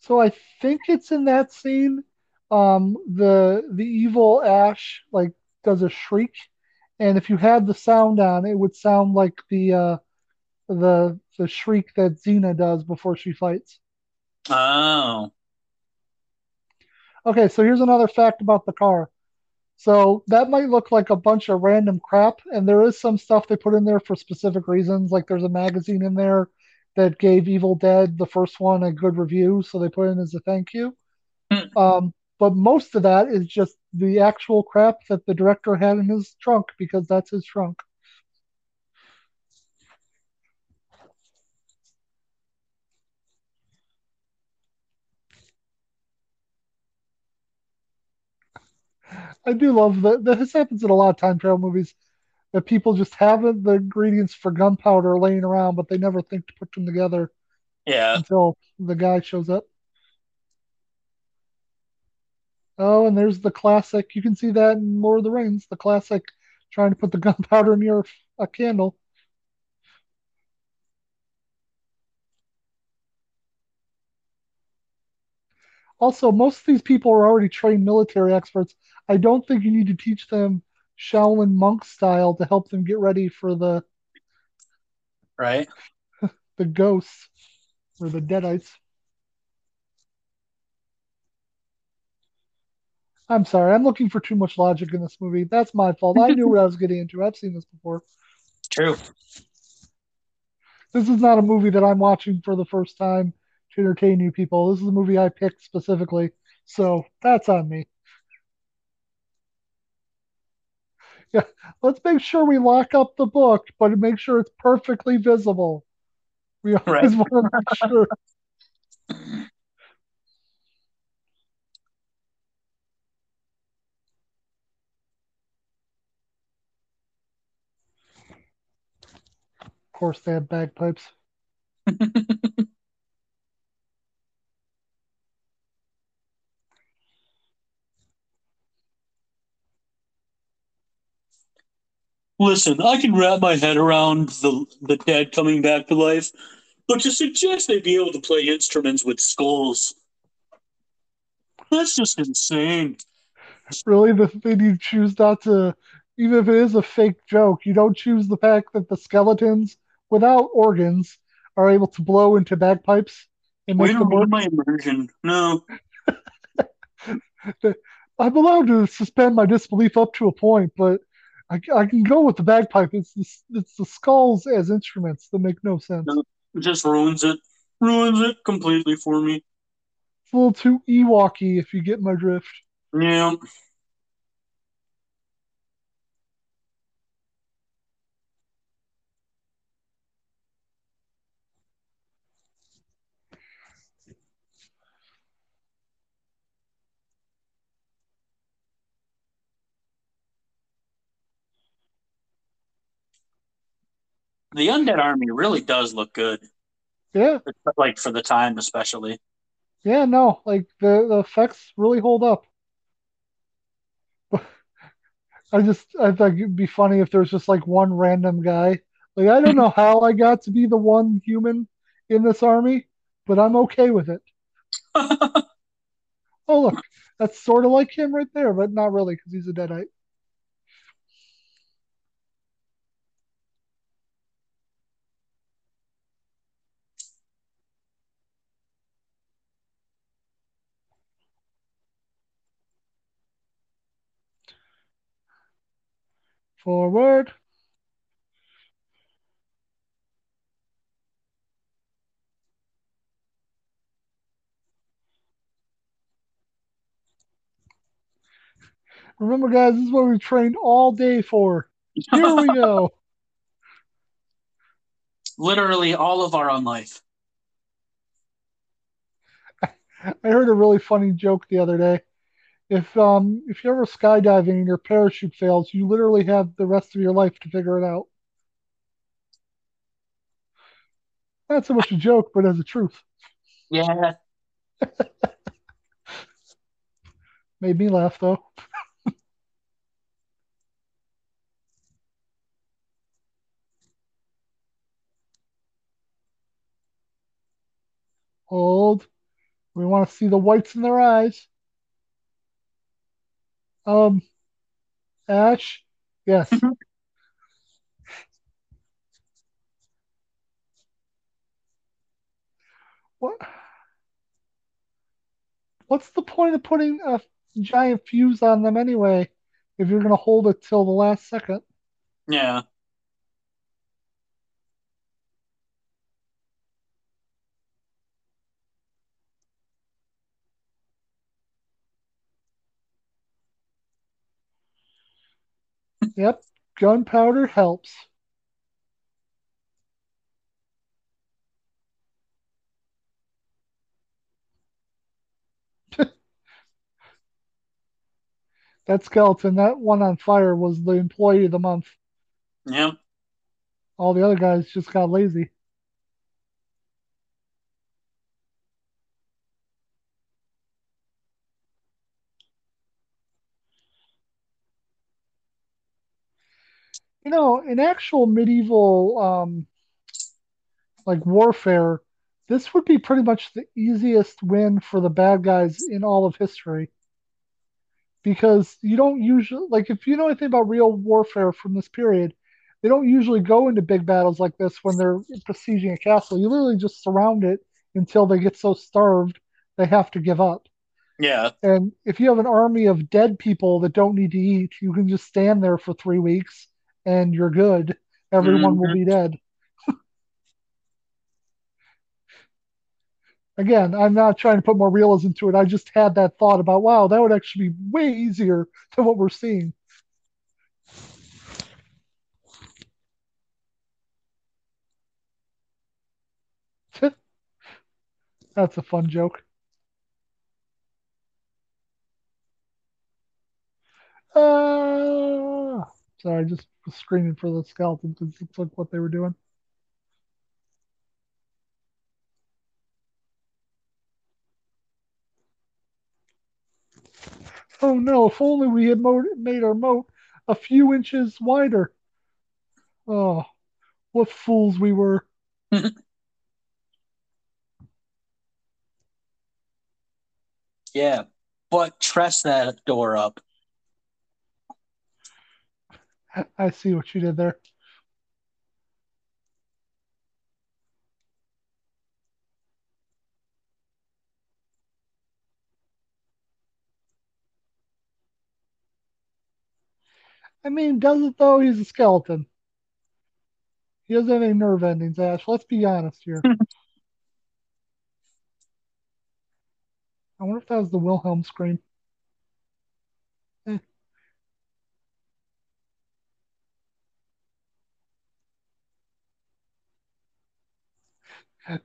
So I think it's in that scene. Um, the the evil Ash like does a shriek, and if you had the sound on, it would sound like the uh, the the shriek that Xena does before she fights. Oh. Okay, so here's another fact about the car. So that might look like a bunch of random crap, and there is some stuff they put in there for specific reasons. Like there's a magazine in there that gave Evil Dead, the first one, a good review, so they put it in as a thank you. Hmm. Um, but most of that is just the actual crap that the director had in his trunk because that's his trunk. I do love that. This happens in a lot of time travel movies that people just have the ingredients for gunpowder laying around, but they never think to put them together Yeah. until the guy shows up. Oh, and there's the classic. You can see that in Lord of the Rings, the classic trying to put the gunpowder near a candle. Also, most of these people are already trained military experts. I don't think you need to teach them Shaolin monk style to help them get ready for the Right? the ghosts or the deadites. I'm sorry, I'm looking for too much logic in this movie. That's my fault. I knew what I was getting into. I've seen this before. True. This is not a movie that I'm watching for the first time to entertain you people. This is a movie I picked specifically, so that's on me. Yeah, let's make sure we lock up the book, but make sure it's perfectly visible. We always Right. want to make sure. course, they have bagpipes. Listen, I can wrap my head around the the dead coming back to life, but to suggest they'd be able to play instruments with skulls. That's just insane. Really, the thing you choose not to, even if it is a fake joke, you don't choose the fact that the skeletons without organs are able to blow into bagpipes and make them work. my immersion. No. I'm allowed to suspend my disbelief up to a point, but I, I can go with the bagpipe. It's the, it's the skulls as instruments that make no sense. It just ruins it. Ruins it completely for me. It's a little too Ewoky, if you get my drift. Yeah. The Undead Army really does look good. Yeah, Like for the time especially. yeah, no, like the, the effects really hold up. I just I think it'd be funny if there's just like one random guy. Like I don't know how I got to be the one human in this army, but I'm okay with it. Oh look, that's sort of like him right there, but not really because he's a deadite. Forward. Remember, guys, this is what we trained all day for. Here we go. Literally all of our own life. I heard a really funny joke the other day. If um if you're ever skydiving and your parachute fails, you literally have the rest of your life to figure it out. Not so much a joke, but as a truth. Yeah. Made me laugh though. Hold. We want to see the whites in their eyes. Um, Ash, yes. What? What's the point of putting a giant fuse on them anyway if you're going to hold it till the last second? Yeah. Yep, gunpowder helps. That skeleton, that one on fire, was the employee of the month. Yep. All the other guys just got lazy. You know, in actual medieval um, like warfare, this would be pretty much the easiest win for the bad guys in all of history. Because you don't usually like if you know anything about real warfare from this period, they don't usually go into big battles like this when they're besieging a castle. You literally just surround it until they get so starved they have to give up. Yeah. And if you have an army of dead people that don't need to eat, you can just stand there for three weeks and you're good everyone will Mhm. be dead. Again, I'm not trying to put more realism to it. I just had that thought about, wow, that would actually be way easier than what we're seeing. That's a fun joke. Sorry, I just was screaming for the skeleton because it's like what they were doing. Oh no, if only we had made our moat a few inches wider. Oh, what fools we were. Yeah. But trust that door up. I see what you did there. I mean, does it though? He's a skeleton. He doesn't have any nerve endings, Ash. Let's be honest here. I wonder if that was the Wilhelm scream.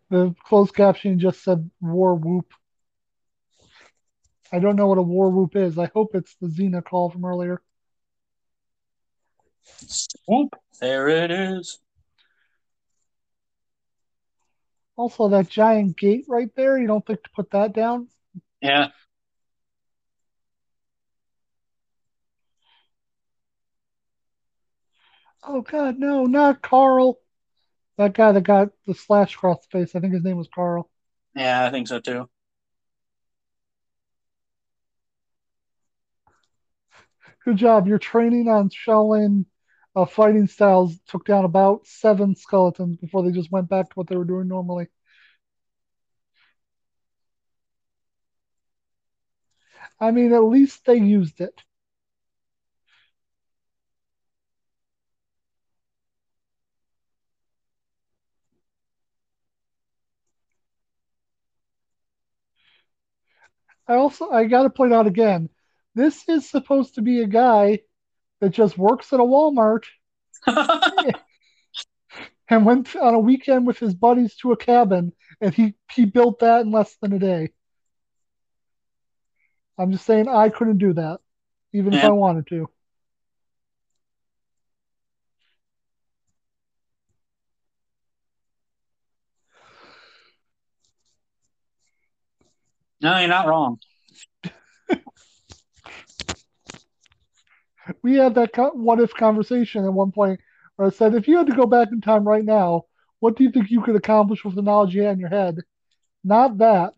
The closed caption just said war whoop. I don't know what a war whoop is. I hope it's the Xena call from earlier. Whoop, There it is. Also, that giant gate right there, you don't think to put that down? Yeah. Oh god, no, not Carl. That guy that got the slash across the face. I think his name was Carl. Yeah, I think so too. Good job. Your training on Shaolin uh, fighting styles took down about seven skeletons before they just went back to what they were doing normally. I mean, at least they used it. I also I got to point out again, this is supposed to be a guy that just works at a Walmart and went on a weekend with his buddies to a cabin, and he he built that in less than a day. I'm just saying I couldn't do that, even if I wanted to. No, you're not wrong. We had that co- what if conversation at one point where I said, if you had to go back in time right now, what do you think you could accomplish with the knowledge you had in your head? Not that.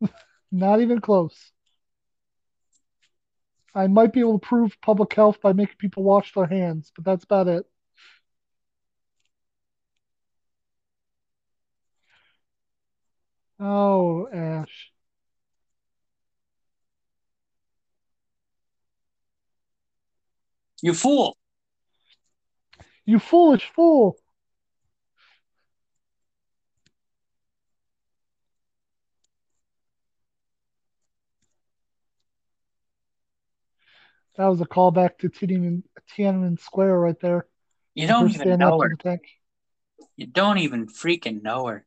Not even close. I might be able to prove public health by making people wash their hands, but that's about it. Oh, Ash. You fool. You foolish fool. That was a callback to Tiananmen, Tiananmen Square right there. You don't even know her. You don't even freaking know her.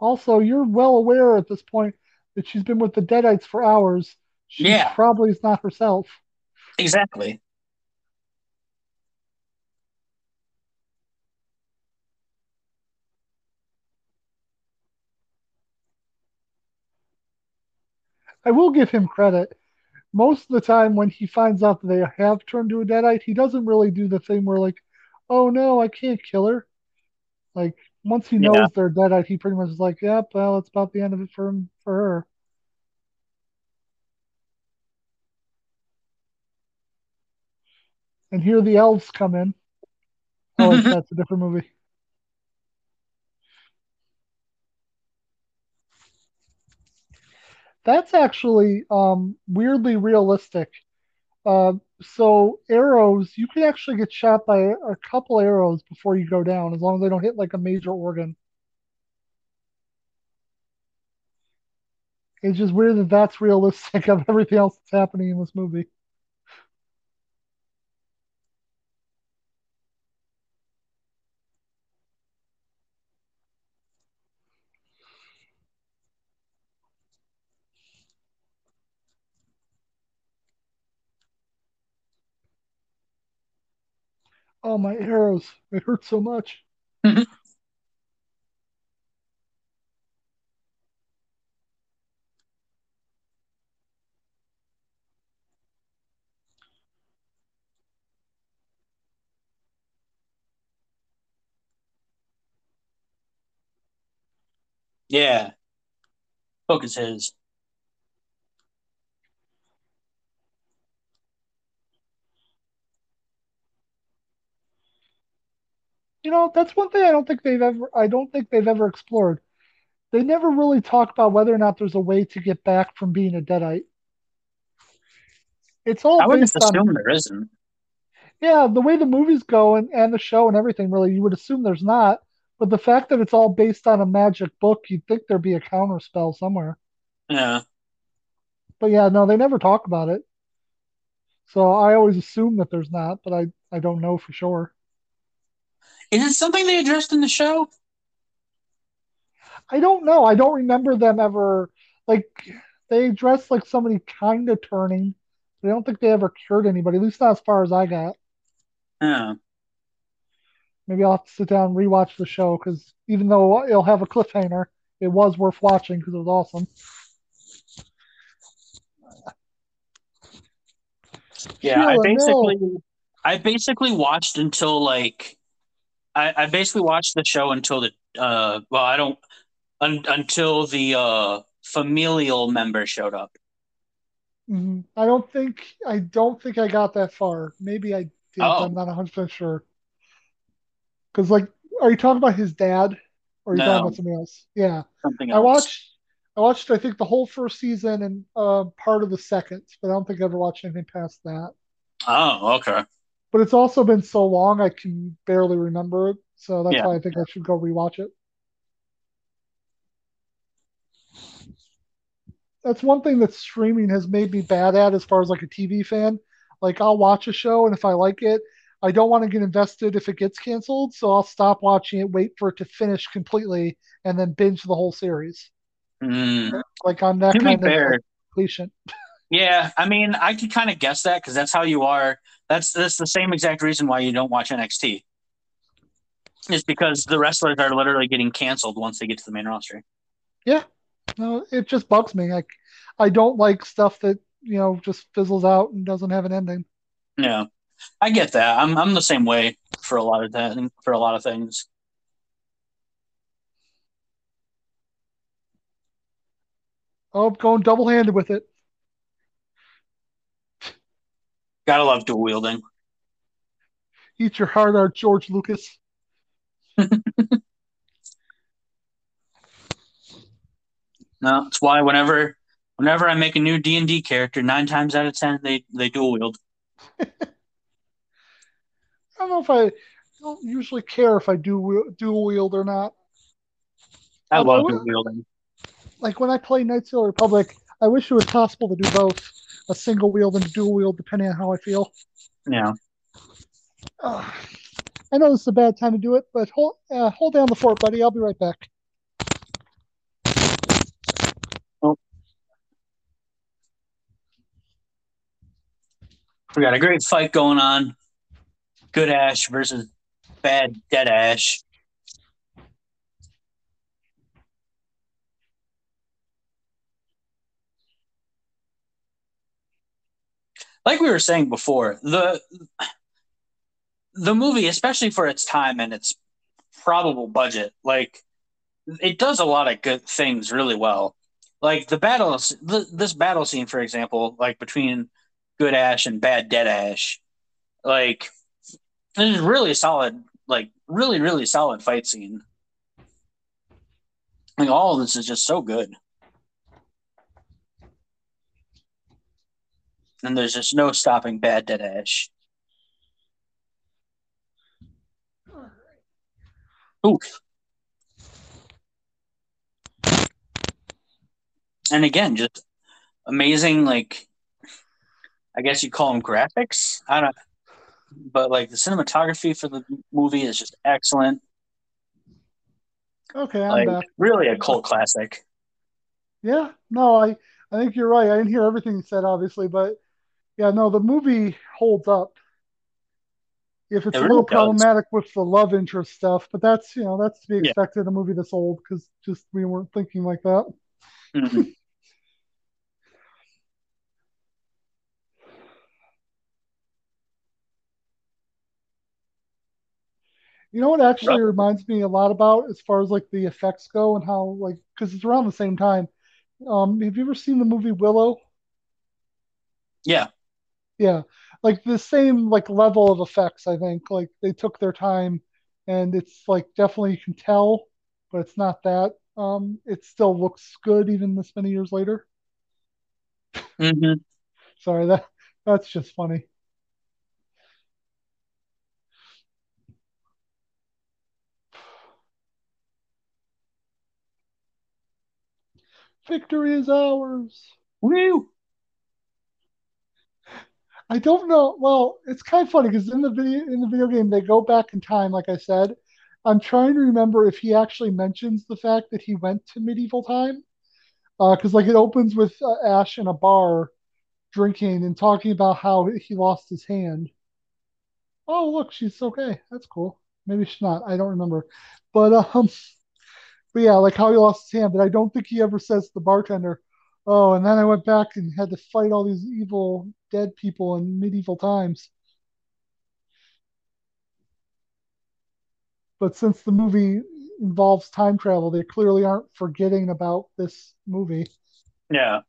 Also, you're well aware at this point that she's been with the Deadites for hours. She Yeah. probably is not herself. Exactly. I will give him credit. Most of the time, when he finds out that they have turned to a Deadite, he doesn't really do the thing where, like, oh no, I can't kill her. Like, once he knows Yeah. they're Deadite, he pretty much is like, yep, well, it's about the end of it for him, for her. And here the elves come in. Oh, wait, that's a different movie. That's actually um, weirdly realistic. Uh, so arrows, you can actually get shot by a, couple arrows before you go down, as long as they don't hit like a major organ. It's just weird that that's realistic of everything else that's happening in this movie. Oh, my arrows. It hurts so much. Mm-hmm. Yeah. Book You know, that's one thing I don't think they've ever I don't think they've ever explored. They never really talk about whether or not there's a way to get back from being a deadite. It's all I would just based on assume there isn't. yeah, the way the movies go and, and the show and everything, really, you would assume there's not. But the fact that it's all based on a magic book, you'd think there'd be a counter spell somewhere. Yeah. But yeah, no, they never talk about it. So I always assume that there's not, but I, I don't know for sure. Is it something they addressed in the show? I don't know. I don't remember them ever like they addressed like somebody kind of turning. I don't think they ever cured anybody, at least not as far as I got. Yeah. Maybe I'll have to sit down and rewatch the show because even though it'll have a cliffhanger, it was worth watching because it was awesome. Yeah, I basically no. I basically watched until like I, I basically watched the show until the uh well I don't un, until the uh familial member showed up. Mhm. I don't think I don't think I got that far. Maybe I did, Oh I'm not 100% sure. Because like, are you talking about his dad, or are you talking about something else? Yeah. something else. I watched I watched I think the whole first season and uh, part of the second, but I don't think I ever watched anything past that. Oh, okay. But it's also been so long I can barely remember it, so that's Yeah. why I think I should go rewatch it. That's one thing that streaming has made me bad at as far as like a TV fan. Like I'll watch a show and if I like it, I don't want to get invested if it gets canceled, so I'll stop watching it, wait for it to finish completely, and then binge the whole series. Mm. Like I'm that To be kind of fair, patient. yeah, I mean I could kind of guess that because that's how you are. That's that's the same exact reason why you don't watch NXT. Is because the wrestlers are literally getting canceled once they get to the main roster. Yeah, no, it just bugs me. Like I don't like stuff that you know just fizzles out and doesn't have an ending. Yeah, I get that. I'm I'm the same way for a lot of that for a lot of things. Oh, going double handed with it. Gotta love dual wielding. Eat your heart out, George Lucas. No, that's why whenever whenever I make a new D and D character, nine times out of ten they they dual wield. I don't know if I, I don't usually care if I do dual wield or not. I love dual wielding. like when I play Knights of the Republic, I wish it was possible to do both a single wheel than a dual wheel, depending on how I feel. Yeah. Ugh. I know this is a bad time to do it, but hold uh, hold down the fort, buddy. I'll be right back. Oh, we got a great fight going on. Good Ash versus bad Dead Ash. Like we were saying before, the the movie, especially for its time and its probable budget, like it does a lot of good things really well. Like the battles, th- this battle scene, for example, like between Good Ash and Bad Dead Ash, like this is really solid, like really, really solid fight scene. Like all of this is just so good. And there's just no stopping bad dead Ash. Oof. And again, just amazing, like I guess you call them graphics. I don't, but like the cinematography for the movie is just excellent. Okay, I'm Like back. really a cult classic. Yeah, no, I I think you're right. I didn't hear everything said, obviously, but yeah, no, the movie holds up. If it's It a little does. problematic with the love interest stuff, but that's you know that's to be expected in a movie this old because just we weren't thinking like that. Mhm. You know what actually reminds me a lot about as far as like the effects go and how like because it's around the same time. Um, have you ever seen the movie Willow? Yeah, Yeah, like the same like level of effects, I think. Like they took their time and it's like definitely you can tell, but it's not that. Um, it still looks good even this many years later. hmm Sorry, that that's just funny. Victory is ours. Woo! I don't know. Well, it's kind of funny because in the video in the video game they go back in time, like I said. I'm trying to remember if he actually mentions the fact that he went to medieval time. Because like it opens with uh, Ash in a bar drinking and talking about how he lost his hand. Oh, look, she's okay. That's cool. Maybe she's not. I don't remember. But um, but yeah, like how he lost his hand. But I don't think he ever says to the bartender, "Oh, and then I went back and had to fight all these evil dead people in medieval times." But since the movie involves time travel, they clearly aren't forgetting about this movie. Yeah,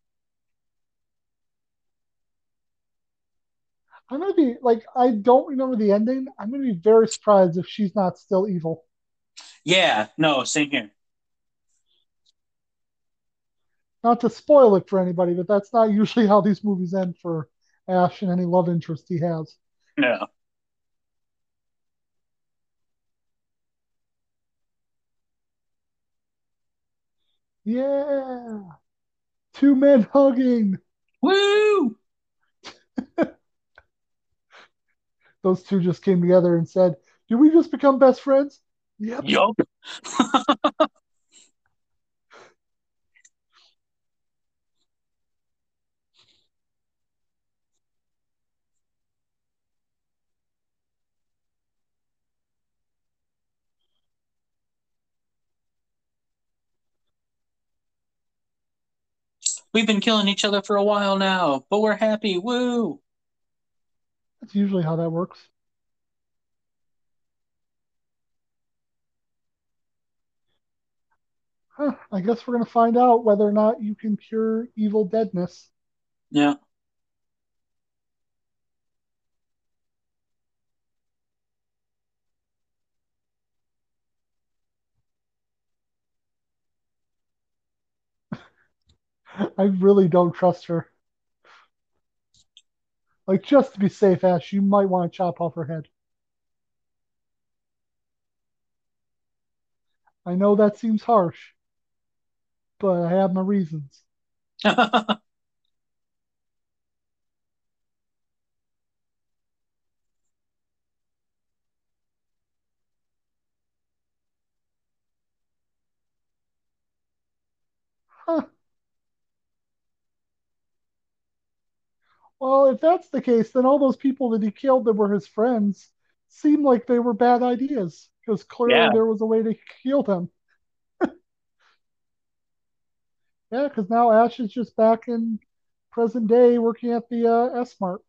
I'm gonna be like, I don't remember the ending. I'm gonna be very surprised if she's not still evil. yeah. No, same here. Not to spoil it for anybody, but that's not usually how these movies end for Ash and any love interest he has. Yeah, Yeah, two men hugging. woo! Those two just came together and said, "Did we just become best friends?" Yep. Yup. We've been killing each other for a while now, but we're happy. Woo! That's usually how that works. Huh, I guess we're gonna find out whether or not you can cure evil deadness. Yeah. I really don't trust her. Like, just to be safe, Ash, you might want to chop off her head. I know that seems harsh, but I have my reasons. Huh. Well, if that's the case, then all those people that he killed that were his friends seem like they were bad ideas because clearly yeah. there was a way to kill them. Yeah, because now Ash is just back in present day working at the uh, S Mart.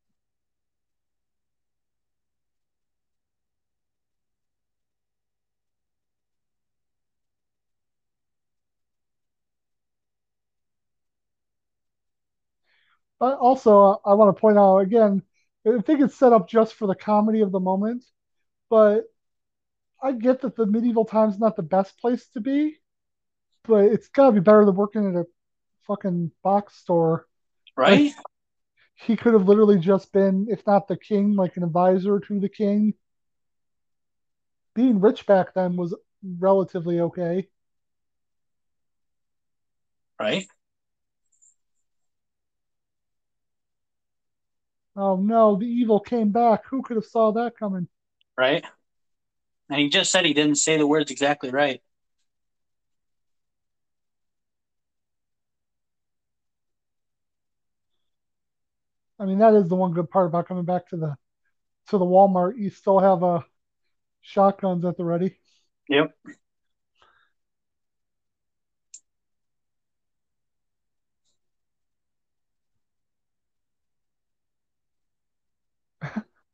Also, uh, I want to point out again, I think it's set up just for the comedy of the moment, but I get that the medieval times not the best place to be, but it's got to be better than working at a fucking box store. Right? he could have literally just been, if not the king, like an advisor to the king. Being rich back then was relatively okay. right? Oh no, the evil came back. Who could have saw that coming? Right? And he just said he didn't say the words exactly right. I mean, that is the one good part about coming back to the to the Walmart. You still have uh, shotguns at the ready. Yep.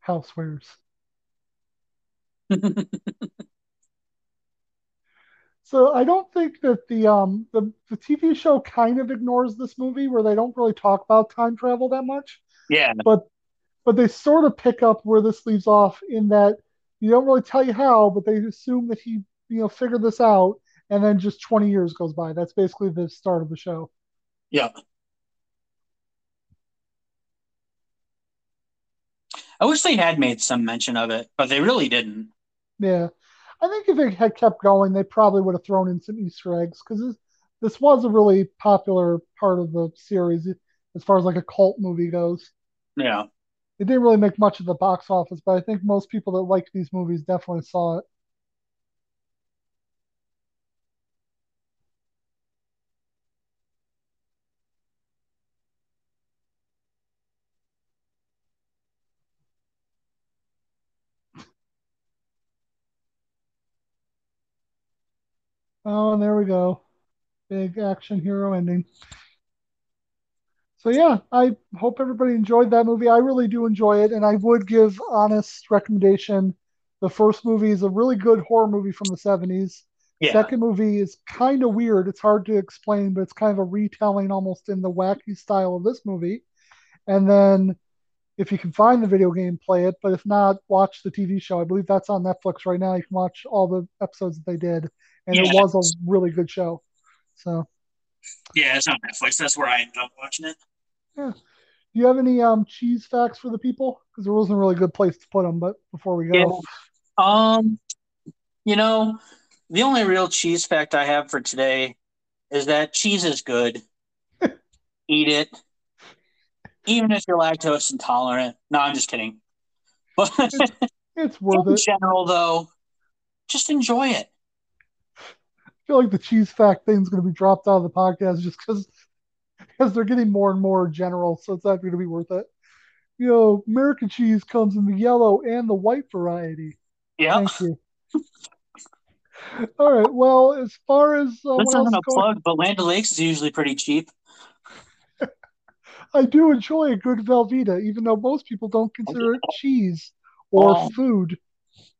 Housewares. So I don't think that the um the, the TV show kind of ignores this movie where they don't really talk about time travel that much, yeah. but but they sort of pick up where this leaves off in that you don't really tell you how, but they assume that he you know figured this out, and then just 20 years goes by. That's basically the start of the show. Yeah. I wish they had made some mention of it, but they really didn't. Yeah, I think if it had kept going, they probably would have thrown in some Easter eggs because this, this was a really popular part of the series as far as like a cult movie goes. Yeah. It didn't really make much of the box office, but I think most people that like these movies definitely saw it. Oh, and there we go. Big action hero ending. So yeah, I hope everybody enjoyed that movie. I really do enjoy it, and I would give honest recommendation. The first movie is a really good horror movie from the 70s. Yeah. Second movie is kind of weird. It's hard to explain, but it's kind of a retelling almost in the wacky style of this movie. And then if you can find the video game, play it. But if not, watch the TV show. I believe that's on Netflix right now. You can watch all the episodes that they did. And it was a really good show. So Yeah, it's on Netflix. That's where I ended up watching it. Yeah. Do you have any um cheese facts for the people? Because there wasn't a really good place to put them, but before we go. Yeah. Um, you know, the only real cheese fact I have for today is that cheese is good. Eat it. Even if you're lactose intolerant. No, I'm just kidding. But It's worth in it. general, though, just enjoy it. I feel like the cheese fact thing's going to be dropped out of the podcast just because because they're getting more and more general, so it's not going to be worth it. You know, American cheese comes in the yellow and the white variety. Yeah. Thank you. All right. Well, as far as uh, else isn't a plug, but Land O'Lakes is usually pretty cheap. I do enjoy a good Velveeta, even though most people don't consider it cheese or Oh. food.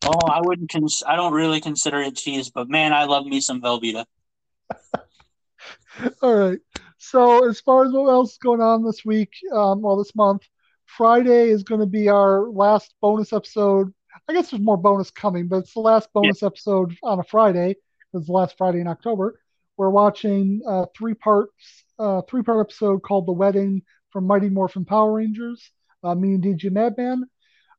Oh, I wouldn't. Cons- I don't really consider it cheese, but man, I love me some Velveeta. All right. So as far as what else is going on this week, um, well, this month, Friday is going to be our last bonus episode. I guess there's more bonus coming, but it's the last bonus episode on a Friday. It's the last Friday in October. We're watching a three parts, uh, three part episode called "The Wedding" from Mighty Morphin Power Rangers. Uh, me and DJ Madman.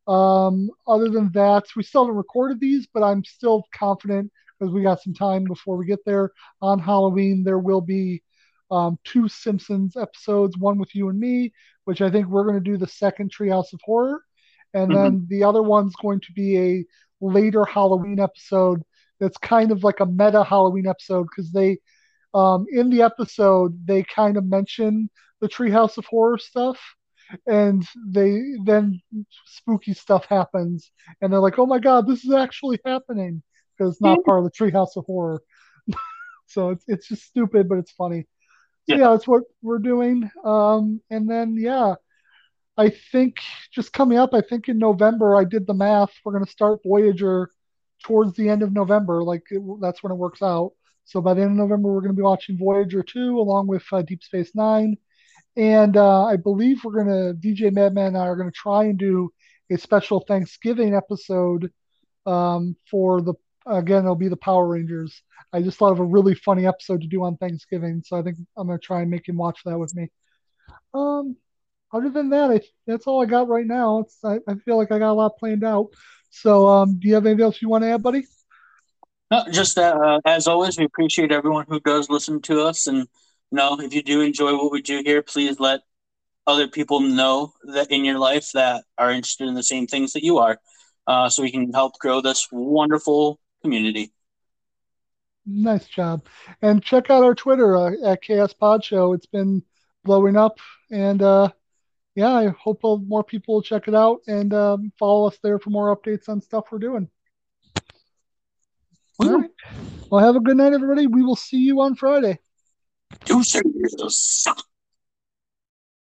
Um, other than that, we still haven't recorded these, but I'm still confident because we got some time before we get there. On Halloween, there will be um, two Simpsons episodes, one with you and me, which I think we're going to do the second Treehouse of Horror. And then the other one's going to be a later Halloween episode that's kind of like a meta Halloween episode because they, um, in the episode, they kind of mention the Treehouse of Horror stuff. And they then spooky stuff happens, and they're like, "Oh my god, this is actually happening!" Because it's not part of the Treehouse of Horror. so it's it's just stupid, but it's funny. So Yeah. yeah, that's what we're doing. Um, and then yeah, I think just coming up, I think in November, I did the math. We're gonna start Voyager towards the end of November. Like it, that's when it works out. So by the end of November, we're gonna be watching Voyager two along with uh, Deep Space Nine. And uh, I believe we're gonna DJ Madman and I are gonna try and do a special Thanksgiving episode um, for the again it'll be the Power Rangers. I just thought of a really funny episode to do on Thanksgiving, so I think I'm gonna try and make him watch that with me. Um, other than that, I, that's all I got right now. I, I feel like I got a lot planned out. So, um, do you have anything else you want to add, buddy? No, just uh, as always, we appreciate everyone who does listen to us. And, you know, if you do enjoy what we do here, please let other people know that in your life that are interested in the same things that you are, uh, so we can help grow this wonderful community. Nice job. And check out our Twitter uh, at Chaos Pod Show. It's been blowing up. And uh, yeah, I hope more people will check it out and um, follow us there for more updates on stuff we're doing. All right. Well, have a good night, everybody. We will see you on Friday. Deuces.